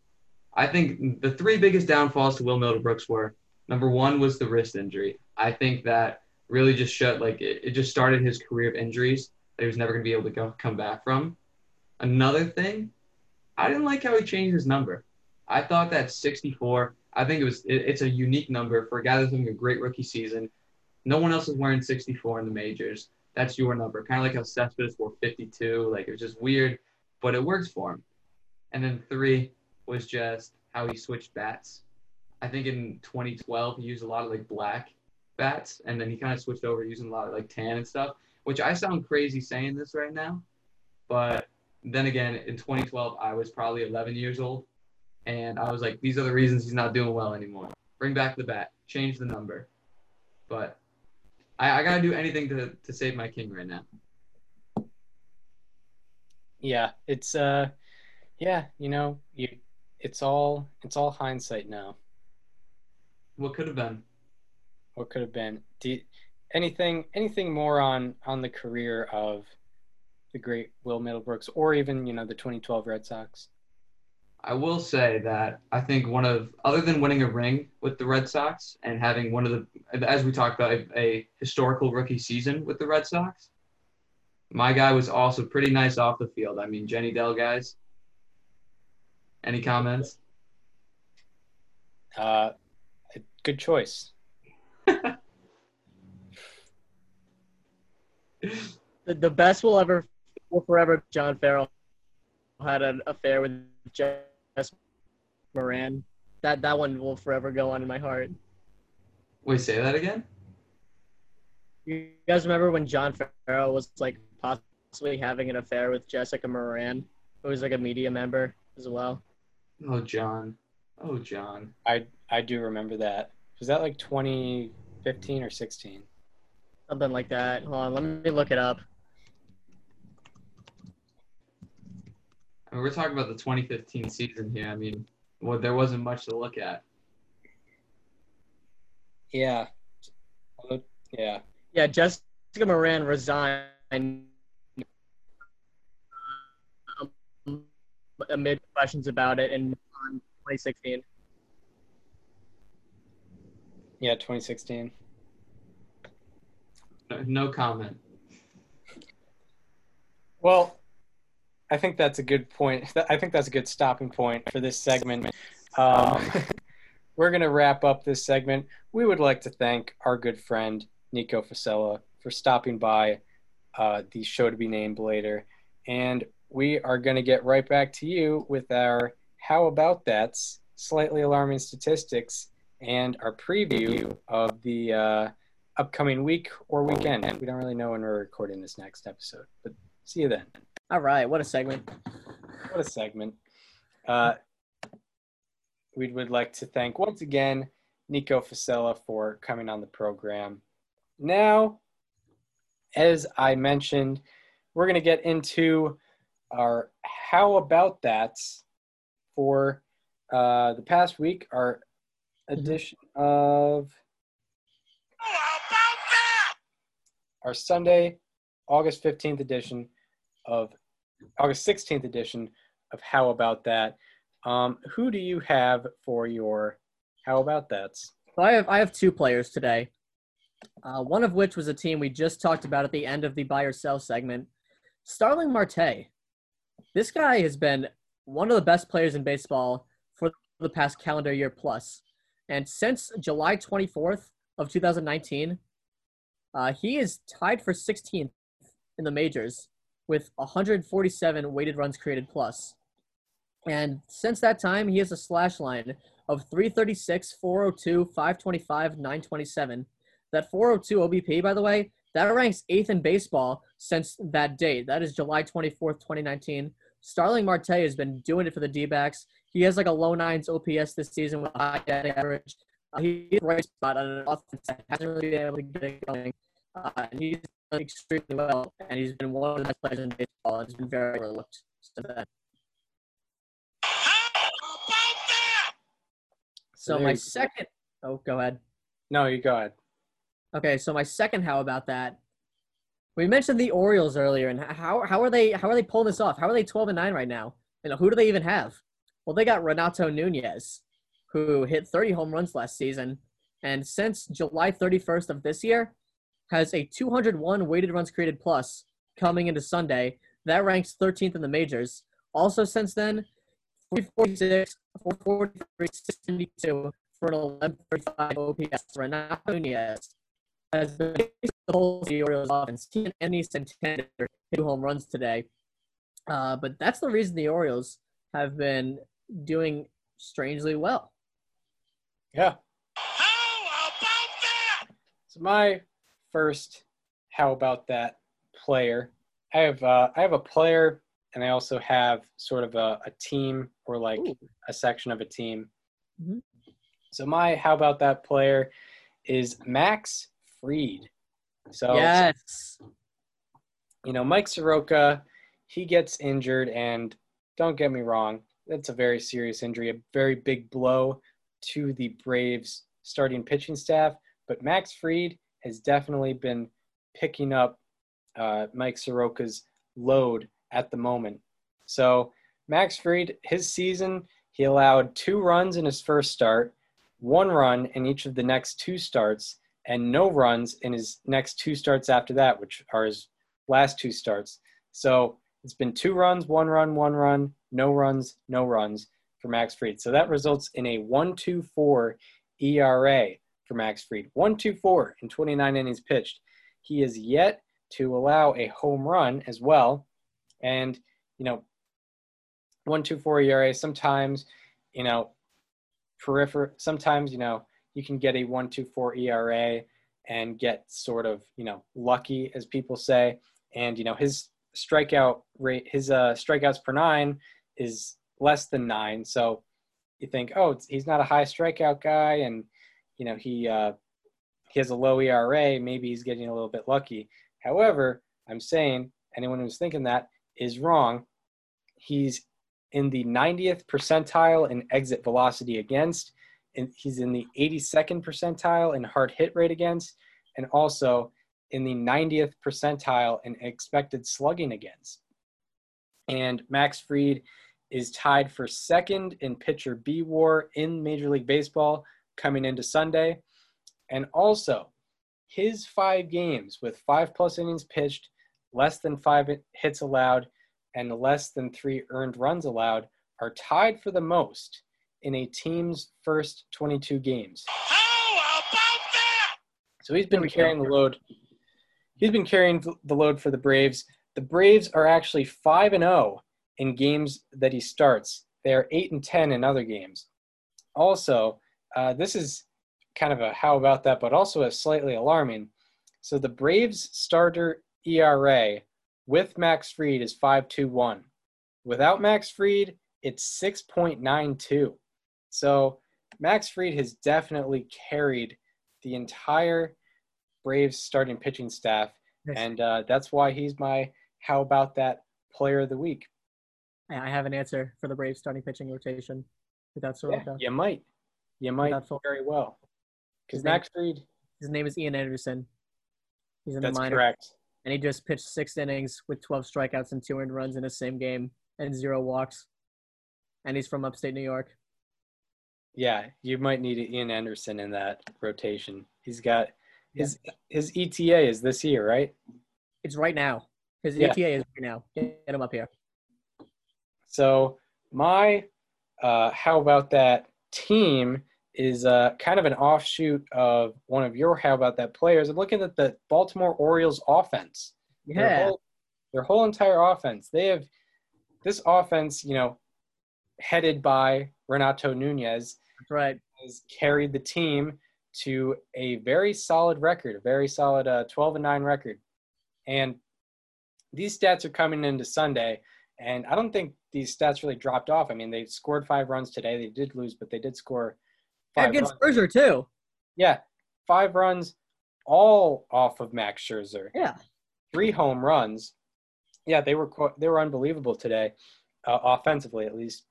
Speaker 1: I think the three biggest downfalls to Will Middlebrooks were number one was the wrist injury. I think that really just shut like it, it just started his career of injuries that he was never going to be able to go, come back from. Another thing, I didn't like how he changed his number. I thought that 64. I think it was it, it's a unique number for a guy that's having a great rookie season. No one else is wearing 64 in the majors. That's your number. Kind of like how Cespedes wore 52. Like it was just weird, but it works for him. And then three was just how he switched bats. I think in 2012 he used a lot of like black bats, and then he kind of switched over using a lot of like tan and stuff. Which I sound crazy saying this right now, but then again, in 2012 I was probably 11 years old, and I was like, these are the reasons he's not doing well anymore. Bring back the bat, change the number. But I, I gotta do anything to to save my king right now.
Speaker 6: Yeah, it's uh, yeah, you know, you, it's all it's all hindsight now.
Speaker 1: What could have been?
Speaker 6: What could have been? Do you, anything anything more on on the career of the great Will Middlebrooks, or even you know the 2012 Red Sox?
Speaker 1: I will say that I think one of, other than winning a ring with the Red Sox and having one of the, as we talked about, a, a historical rookie season with the Red Sox, my guy was also pretty nice off the field. I mean, Jenny Dell, guys. Any comments?
Speaker 6: Uh, good choice. [LAUGHS]
Speaker 7: The, the best will ever, will forever. John Farrell had an affair with Jess Moran. That that one will forever go on in my heart.
Speaker 1: Wait, say that again?
Speaker 7: You guys remember when John Farrell was like possibly having an affair with Jessica Moran, who was like a media member as well?
Speaker 1: Oh, John. Oh, John.
Speaker 6: I I do remember that. Was that like 2015 or 16?
Speaker 7: Something like that. Hold on, let me look it up.
Speaker 1: I mean, we're talking about the 2015 season here. I mean, well, there wasn't much to look at.
Speaker 6: Yeah. Yeah.
Speaker 7: Yeah, Jessica Moran resigned um, amid questions about it in um, 2016.
Speaker 6: Yeah, 2016.
Speaker 1: No, no comment.
Speaker 6: Well, I think that's a good point. [LAUGHS] I think that's a good stopping point for this segment. Um, [LAUGHS] we're going to wrap up this segment. We would like to thank our good friend Nico Fasella for stopping by uh, the show to be named later. And we are going to get right back to you with our How About That's slightly alarming statistics and our preview of the uh, upcoming week or weekend. We don't really know when we're recording this next episode, but see you then.
Speaker 7: All right, what a segment.
Speaker 6: What a segment. Uh, we would like to thank once again Nico Fasella for coming on the program. Now, as I mentioned, we're going to get into our How About That for uh, the past week, our edition of our Sunday, August 15th edition of August 16th edition of How About That. Um, who do you have for your How About That's?
Speaker 7: So I have I have two players today. Uh, one of which was a team we just talked about at the end of the buy or sell segment. Starling Marte. This guy has been one of the best players in baseball for the past calendar year plus. And since July 24th of 2019, uh, he is tied for 16th in the majors with 147 weighted runs created plus. And since that time, he has a slash line of 336, 402, 525, 927. That 402 OBP, by the way, that ranks eighth in baseball since that date. That is July 24th, 2019. Starling Marte has been doing it for the D backs. He has like a low nines OPS this season with high batting average. Uh, he's right spot on an offense that hasn't really been able to get it going. Uh, and he's extremely well, and he's been one of the best players in baseball. He's been very overlooked since then. So
Speaker 6: There
Speaker 7: my second, oh, go ahead.
Speaker 6: No, you go ahead.
Speaker 7: Okay, so my second how about that? We mentioned the Orioles earlier, and how how are they how are they pulling this off? How are they twelve and nine right now? You know, who do they even have? Well, they got Renato Nunez, who hit thirty home runs last season, and since July thirty first of this year, has a two hundred one weighted runs created plus coming into Sunday. That ranks thirteenth in the majors. Also, since then, 446, 443, 672, for an 1135 OPS. Renato Nunez has been the whole of the Orioles offense. He and Andy Santander two home runs today. Uh, but that's the reason the Orioles have been doing strangely well.
Speaker 6: Yeah.
Speaker 2: How about that?
Speaker 6: So my first, how about that player? I have uh, I have a player, and I also have sort of a, a team or like
Speaker 7: Ooh.
Speaker 6: a section of a team.
Speaker 7: Mhm.
Speaker 6: So my how about that player is Max Fried. So
Speaker 7: Yes.
Speaker 6: you know Mike Soroka, he gets injured, and don't get me wrong, that's a very serious injury, a very big blow to the Braves starting pitching staff. But Max Fried has definitely been picking up uh, Mike Soroka's load at the moment. So Max Fried, his season, he allowed two runs in his first start, one run in each of the next two starts, and no runs in his next two starts after that, which are his last two starts. So it's been two runs, one run, one run, no runs, no runs for Max Fried. So that results in a 1.24 ERA for Max Fried. 1.24 in 29 innings pitched. He is yet to allow a home run as well. And, you know, 1.24 ERA, sometimes, you know, peripher, sometimes, you know, you can get a 1.24 ERA and get sort of, you know, lucky, as people say. And, you know, his strikeout rate, his uh, strikeouts per nine is less than nine. So you think, oh, he's not a high strikeout guy, and you know he uh, he has a low ERA. Maybe he's getting a little bit lucky. However, I'm saying anyone who's thinking that is wrong. He's in the 90th percentile in exit velocity against, and he's in the 82nd percentile in hard hit rate against, and also in the 90th percentile in expected slugging against. And Max Fried is tied for second in pitcher B war in Major League Baseball coming into Sunday. And also, his five games with five plus innings pitched, less than five hits allowed, and less than three earned runs allowed are tied for the most in a team's first 22 games.
Speaker 2: How about that?
Speaker 6: So he's been carrying the load. He's been carrying the load for the Braves. The Braves are actually 5 and 0 in games that he starts. They are 8 and 10 in other games. Also, uh, this is kind of a how about that, but also a slightly alarming. So the Braves starter ERA with Max Fried is 5.21. Without Max Fried, it's 6.92. So Max Fried has definitely carried the entire Braves starting pitching staff,
Speaker 7: Yes.
Speaker 6: and uh, that's why he's my how about that player of the week.
Speaker 7: I I have an answer for the Braves starting pitching rotation without
Speaker 6: Yeah, you might, you might
Speaker 7: Sol-
Speaker 6: very well, because Max Fried.
Speaker 7: His name is Ian Anderson. He's in
Speaker 6: That's
Speaker 7: the minor,
Speaker 6: correct.
Speaker 7: and he just pitched six innings with 12 strikeouts and two earned runs in the same game and zero walks. And he's from upstate New York.
Speaker 6: Yeah, you might need Ian Anderson in that rotation. He's got his his ETA is this year, right?
Speaker 7: It's right now. His
Speaker 6: Yeah.
Speaker 7: ETA is right now. Get him up here.
Speaker 6: So my uh, how about that team is uh, kind of an offshoot of one of your how about that players. I'm looking at the Baltimore Orioles offense. Their
Speaker 7: Yeah.
Speaker 6: whole, their whole entire offense. They have this offense, you know, headed by Renato Nunez,
Speaker 7: That's right.
Speaker 6: has carried the team to a very solid record, a very solid uh, 12 and 9 record. And these stats are coming into Sunday, and I don't think these stats really dropped off. I mean, they scored five runs today. They did lose, but they did score five
Speaker 7: Against
Speaker 6: runs.
Speaker 7: Scherzer, too.
Speaker 6: Yeah, five runs, all off of Max Scherzer.
Speaker 7: Yeah.
Speaker 6: Three home runs. Yeah, they were they were unbelievable today, uh, offensively at least.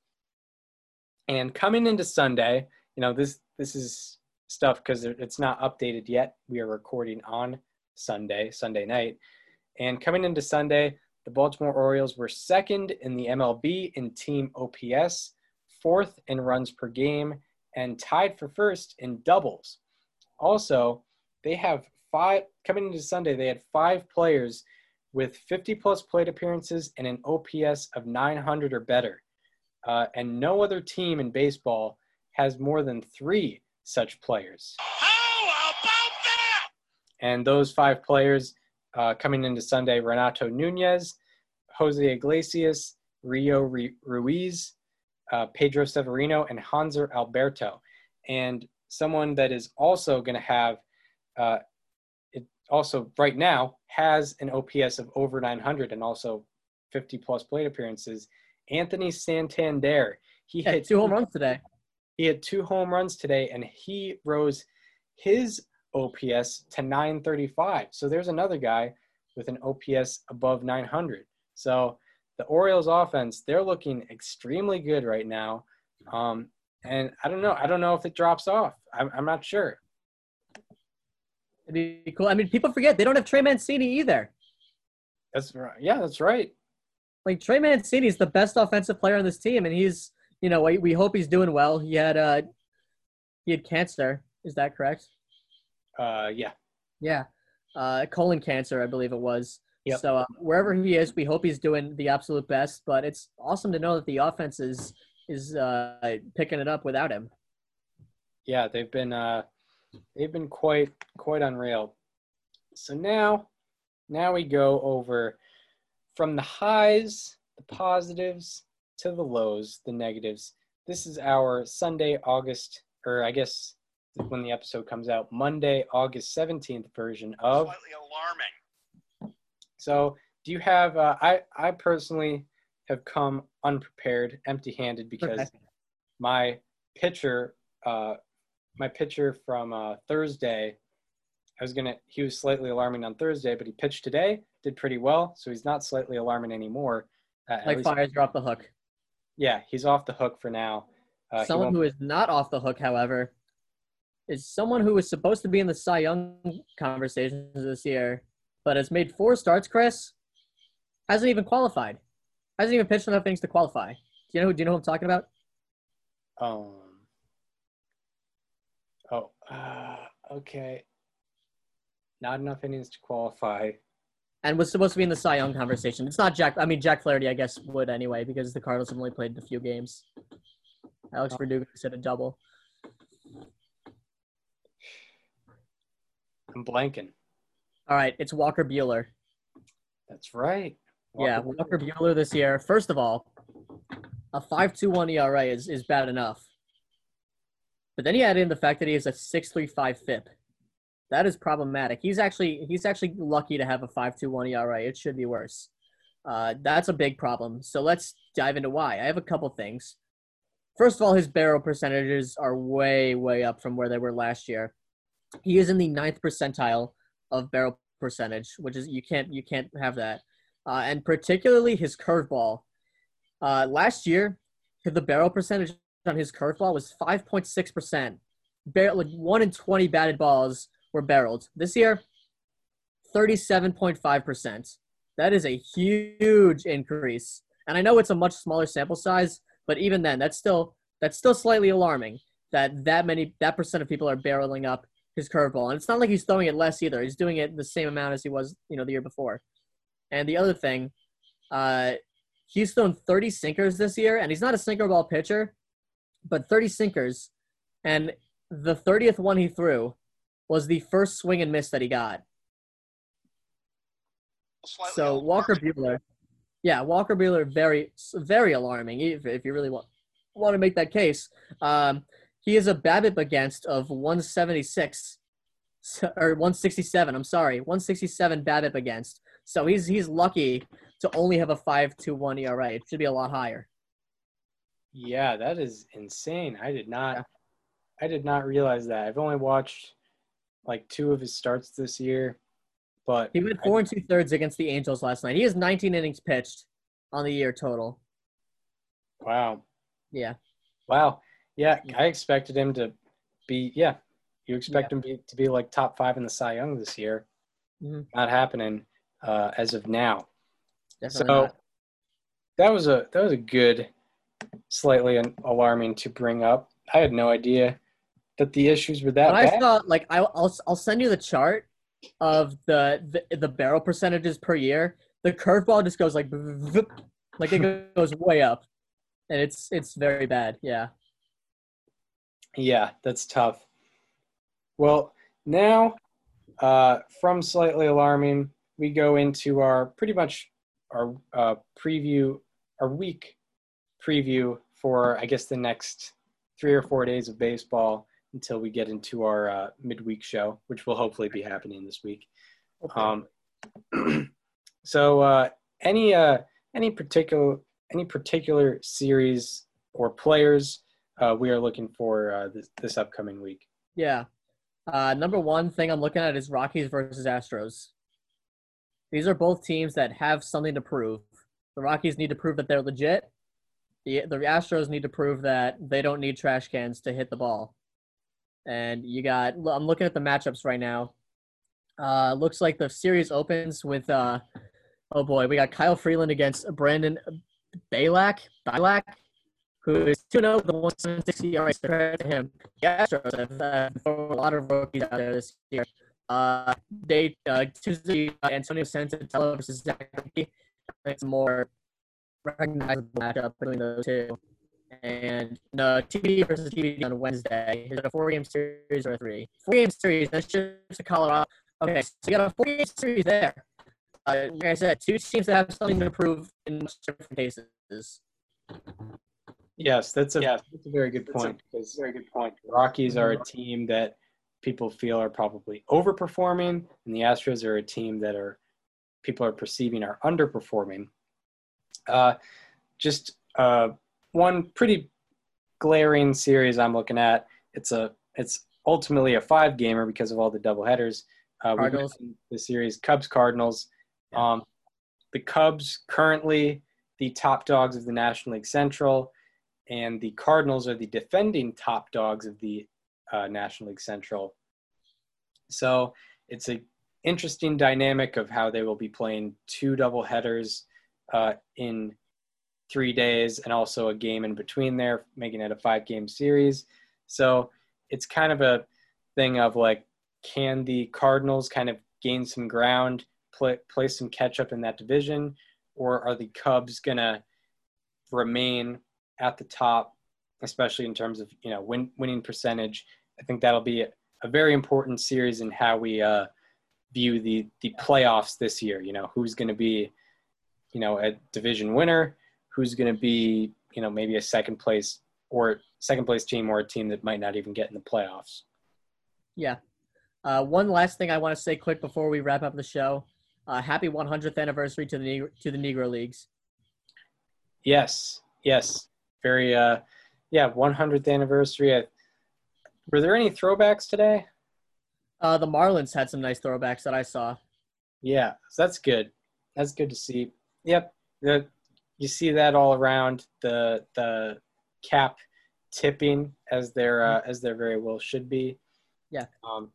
Speaker 6: And coming into Sunday, you know this this is stuff because it's not updated yet. We are recording on Sunday, Sunday night, and coming into Sunday, the Baltimore Orioles were second in the MLB in team OPS, fourth in runs per game, and tied for first in doubles. Also, they have five coming into Sunday. They had five players with 50 plus plate appearances and an OPS of 900 or better. Uh, and no other team in baseball has more than three such players.
Speaker 2: How about that?
Speaker 6: And those five players uh, coming into Sunday Renato Nunez, Jose Iglesias, Rio Ruiz, uh, Pedro Severino, and Hanser Alberto. And someone that is also going to have, uh, it also right now has an OPS of over 900 and also 50 plus plate appearances. Anthony Santander. He
Speaker 7: Yeah,
Speaker 6: hit
Speaker 7: two home runs today.
Speaker 6: he had two home runs today, and he rose his OPS to 935. So there's another guy with an OPS above 900. So the Orioles offense, they're looking extremely good right now. Um, and I don't know. I don't know if it drops off. I'm, I'm not sure.
Speaker 7: It'd be cool. I mean, people forget they don't have Trey Mancini either.
Speaker 6: That's right. Yeah, that's right.
Speaker 7: Like Trey Mancini is the best offensive player on this team, and he's you know we, we hope he's doing well. He had uh he had cancer. Is that correct?
Speaker 6: Uh, yeah.
Speaker 7: Yeah, uh, colon cancer, I believe it was.
Speaker 6: Yep.
Speaker 7: So uh, wherever he is, we hope he's doing the absolute best. But it's awesome to know that the offense is is uh, picking it up without him.
Speaker 6: yeah they've been uh they've been quite quite unreal so now now we go over from the highs the positives to the lows the negatives this is our sunday august or i guess when the episode comes out monday august 17th version of
Speaker 2: Slightly alarming.
Speaker 6: So do you have uh, i i personally have come unprepared empty handed because
Speaker 7: Okay.
Speaker 6: my pitcher uh my pitcher from uh thursday i was gonna he was slightly alarming on thursday but he pitched today did pretty well so he's not slightly alarming anymore uh,
Speaker 7: Like fires are off the hook.
Speaker 6: yeah he's off the hook for now uh,
Speaker 7: someone who is not off the hook, however, is someone who was supposed to be in the Cy Young conversations this year, but has made four starts. Chris hasn't even qualified. Hasn't even pitched enough innings to qualify. Do you know? who Do you know who I'm talking about?
Speaker 6: um oh uh, okay not enough innings to qualify
Speaker 7: And was supposed to be in the Cy Young conversation. It's not Jack. I mean, Jack Flaherty, I guess, would anyway because the Cardinals have only played a few games. Alex Verdugo said a double.
Speaker 6: i'm blanking
Speaker 7: All right, it's Walker Buehler.
Speaker 6: that's right
Speaker 7: Yeah,
Speaker 6: Walker-
Speaker 7: Walker Buehler this year. First of all, a 5.21 ERA is, is bad enough. But then you add in the fact that he has a 6.35 FIP. That is problematic. He's actually he's actually lucky to have a 5.21 ERA. It should be worse. Uh, that's a big problem. So let's dive into why. I have a couple things. First of all, his barrel percentages are way way up from where they were last year. He is in the ninth percentile of barrel percentage, which is you can't you can't have that uh, and particularly his curveball. Uh, last year, the barrel percentage on his curveball was 5.6%. Bar- like 1 in 20 batted balls were barreled. This year, 37.5%. That is a huge increase. And I know it's a much smaller sample size, but even then, that's still that's still slightly alarming that that many that percent of people are barreling up his curveball. And it's not like he's throwing it less either. He's doing it the same amount as he was, you know, the year before. And the other thing, uh, he's thrown 30 sinkers this year, and he's not a sinker ball pitcher, but 30 sinkers. And the 30th one he threw was the first swing and miss that he got.
Speaker 2: Slightly
Speaker 7: So Walker
Speaker 2: alarming.
Speaker 7: Buehler, yeah, Walker Buehler, very, very alarming. If, if you really want want to make that case, um, he is a BABIP against of 176 or 167. I'm sorry, 167 BABIP against. So he's he's lucky to only have a 5.21 ERA. It should be a lot higher.
Speaker 6: Yeah, that is insane. I did not
Speaker 7: Yeah.
Speaker 6: I did not realize that. I've only watched like two of his starts this year, but
Speaker 7: He went four and two thirds against the Angels last night. He has 19 innings pitched on the year total.
Speaker 6: wow.
Speaker 7: Yeah.
Speaker 6: Wow. Yeah,
Speaker 7: Yeah.
Speaker 6: I expected him to be yeah. You expect him be, to be like top 5 in the Cy Young this year.
Speaker 7: Mhm.
Speaker 6: Not happening uh, as of now.
Speaker 7: Definitely
Speaker 6: so
Speaker 7: not.
Speaker 6: that was a that was a good slightly alarming to bring up. I had no idea that the issues were that
Speaker 7: But I thought like I, I'll I'll send you the chart of the the, the barrel percentages per year. The curveball just goes like [LAUGHS] like it [LAUGHS] goes way up, and it's it's very bad. Yeah,
Speaker 6: Yeah, that's tough. Well, now uh, from slightly alarming, we go into our pretty much our uh, preview, our week preview for I guess the next three or four days of baseball until we get into our uh, midweek show, which will hopefully be happening this week. Um, [CLEARS THROAT] so, uh, any uh, any particular any particular series or players uh, we are looking for uh, this, this upcoming week?
Speaker 7: Yeah. Uh, number one thing I'm looking at is Rockies versus Astros. These are both teams that have something to prove. The Rockies need to prove that they're legit. The, the Astros need to prove that they don't need trash cans to hit the ball. And you got, I'm looking at the matchups right now. Uh, looks like the series opens with, uh, oh boy, we got Kyle Freeland against Brandon Bielak, Bielak, who is 2 0 with the 160 ERA. So credit to him. The Astros have uh, a lot of rookies out there this year. Uh, they uh, Tuesday, uh, Antonio Senzatela versus Zack Greinke. It's a more recognizable matchup between those two. And no, TBD versus TBD on Wednesday. Is a four-game series or a three? Four-game series. That's just a Colorado. Okay, so you got a four-game series there. Uh, like I said, two teams that have something to prove in different cases.
Speaker 6: Yes, that's a that's a very good point. because
Speaker 3: Very good point.
Speaker 6: the Rockies are a team that people feel are probably overperforming, and the Astros are a team that are people are perceiving are underperforming. Uh, just uh, one pretty glaring series I'm looking at. It's a it's ultimately a five gamer because of all the double headers. Uh, we
Speaker 7: Cardinals.
Speaker 6: mentioned the series Cubs Cardinals. Um, the Cubs currently the top dogs of the National League Central, and the Cardinals are the defending top dogs of the uh, National League Central. So it's a interesting dynamic of how they will be playing two double headers uh, in three days and also a game in between there, making it a five game series. So it's kind of a thing of like, can the Cardinals kind of gain some ground, play, play some catch up in that division, or are the Cubs going to remain at the top, especially in terms of you know win, winning percentage? I think that'll be a, a very important series in how we uh, view the the playoffs this year. You know, who's going to be you know a division winner, who's going to be you know maybe a second place or second place team or a team that might not even get in the playoffs.
Speaker 7: Yeah. Uh, one last thing I want to say quick before we wrap up the show. Uh, happy 100th anniversary to the Negro, to the Negro Leagues.
Speaker 6: Yes, yes, very. uh Yeah, 100th anniversary. I, were there any throwbacks today?
Speaker 7: Uh, the Marlins had some nice throwbacks that I saw.
Speaker 6: Yeah, so that's good. That's good to see. Yep, the, you see that all around the the cap tipping as there uh, as there very well should be.
Speaker 7: Yeah.
Speaker 6: Um,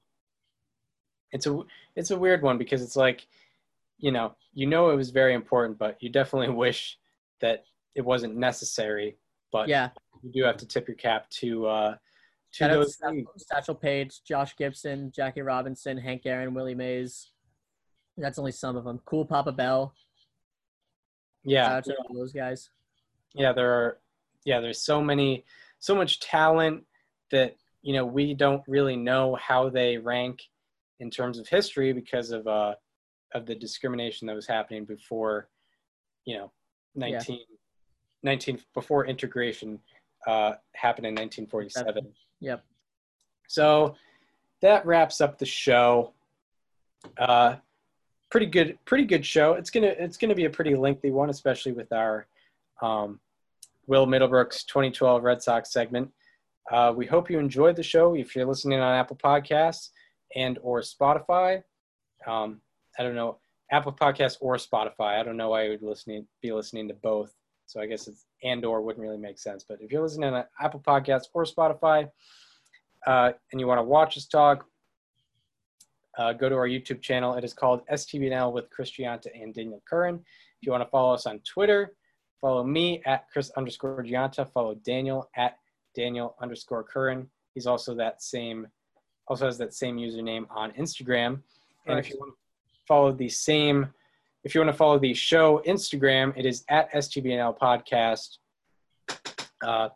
Speaker 6: it's a it's a weird one because it's like, you know, you know it was very important, but you definitely [LAUGHS] wish that it wasn't necessary. But
Speaker 7: Yeah.
Speaker 6: you do have to tip your cap to uh, to
Speaker 7: Shout
Speaker 6: those.
Speaker 7: Satchel, Paige, Josh Gibson, Jackie Robinson, Hank Aaron, Willie Mays. That's only some of them. Cool Papa Bell.
Speaker 6: Yeah,
Speaker 7: Shout out to all those guys.
Speaker 6: yeah there are yeah there's so many so much talent that you know we don't really know how they rank in terms of history because of uh of the discrimination that was happening before you know 19 19 before integration uh happened in 1947
Speaker 7: Yep.
Speaker 6: so that wraps up the show. Uh, pretty good, pretty good show. It's gonna it's gonna be a pretty lengthy one, especially with our um, Will Middlebrooks 2012 Red Sox segment. Uh, we hope you enjoyed the show. If you're listening on Apple Podcasts and or Spotify, um, I don't know Apple Podcasts or Spotify. I don't know why you would listening be listening to both. So I guess it's and or wouldn't really make sense. But if you're listening on Apple Podcasts or Spotify, uh, and you want to watch us talk, uh, go to our YouTube channel. It is called STBNL with Chris Gianta and Daniel Curran. If you want to follow us on Twitter, follow me at Chris underscore Gianta. Follow Daniel at Daniel underscore Curran. He's also that same, also has that same username on Instagram. And if you want to follow the same, if you want to follow the show Instagram, it is at STBNL Podcast. Uh,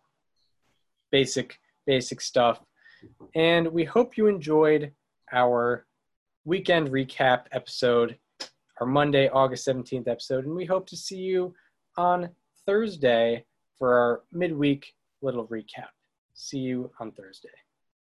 Speaker 6: basic, basic stuff. And we hope you enjoyed our weekend recap episode, our Monday, August 17th episode. And we hope to see you on Thursday for our midweek little recap. See you on Thursday.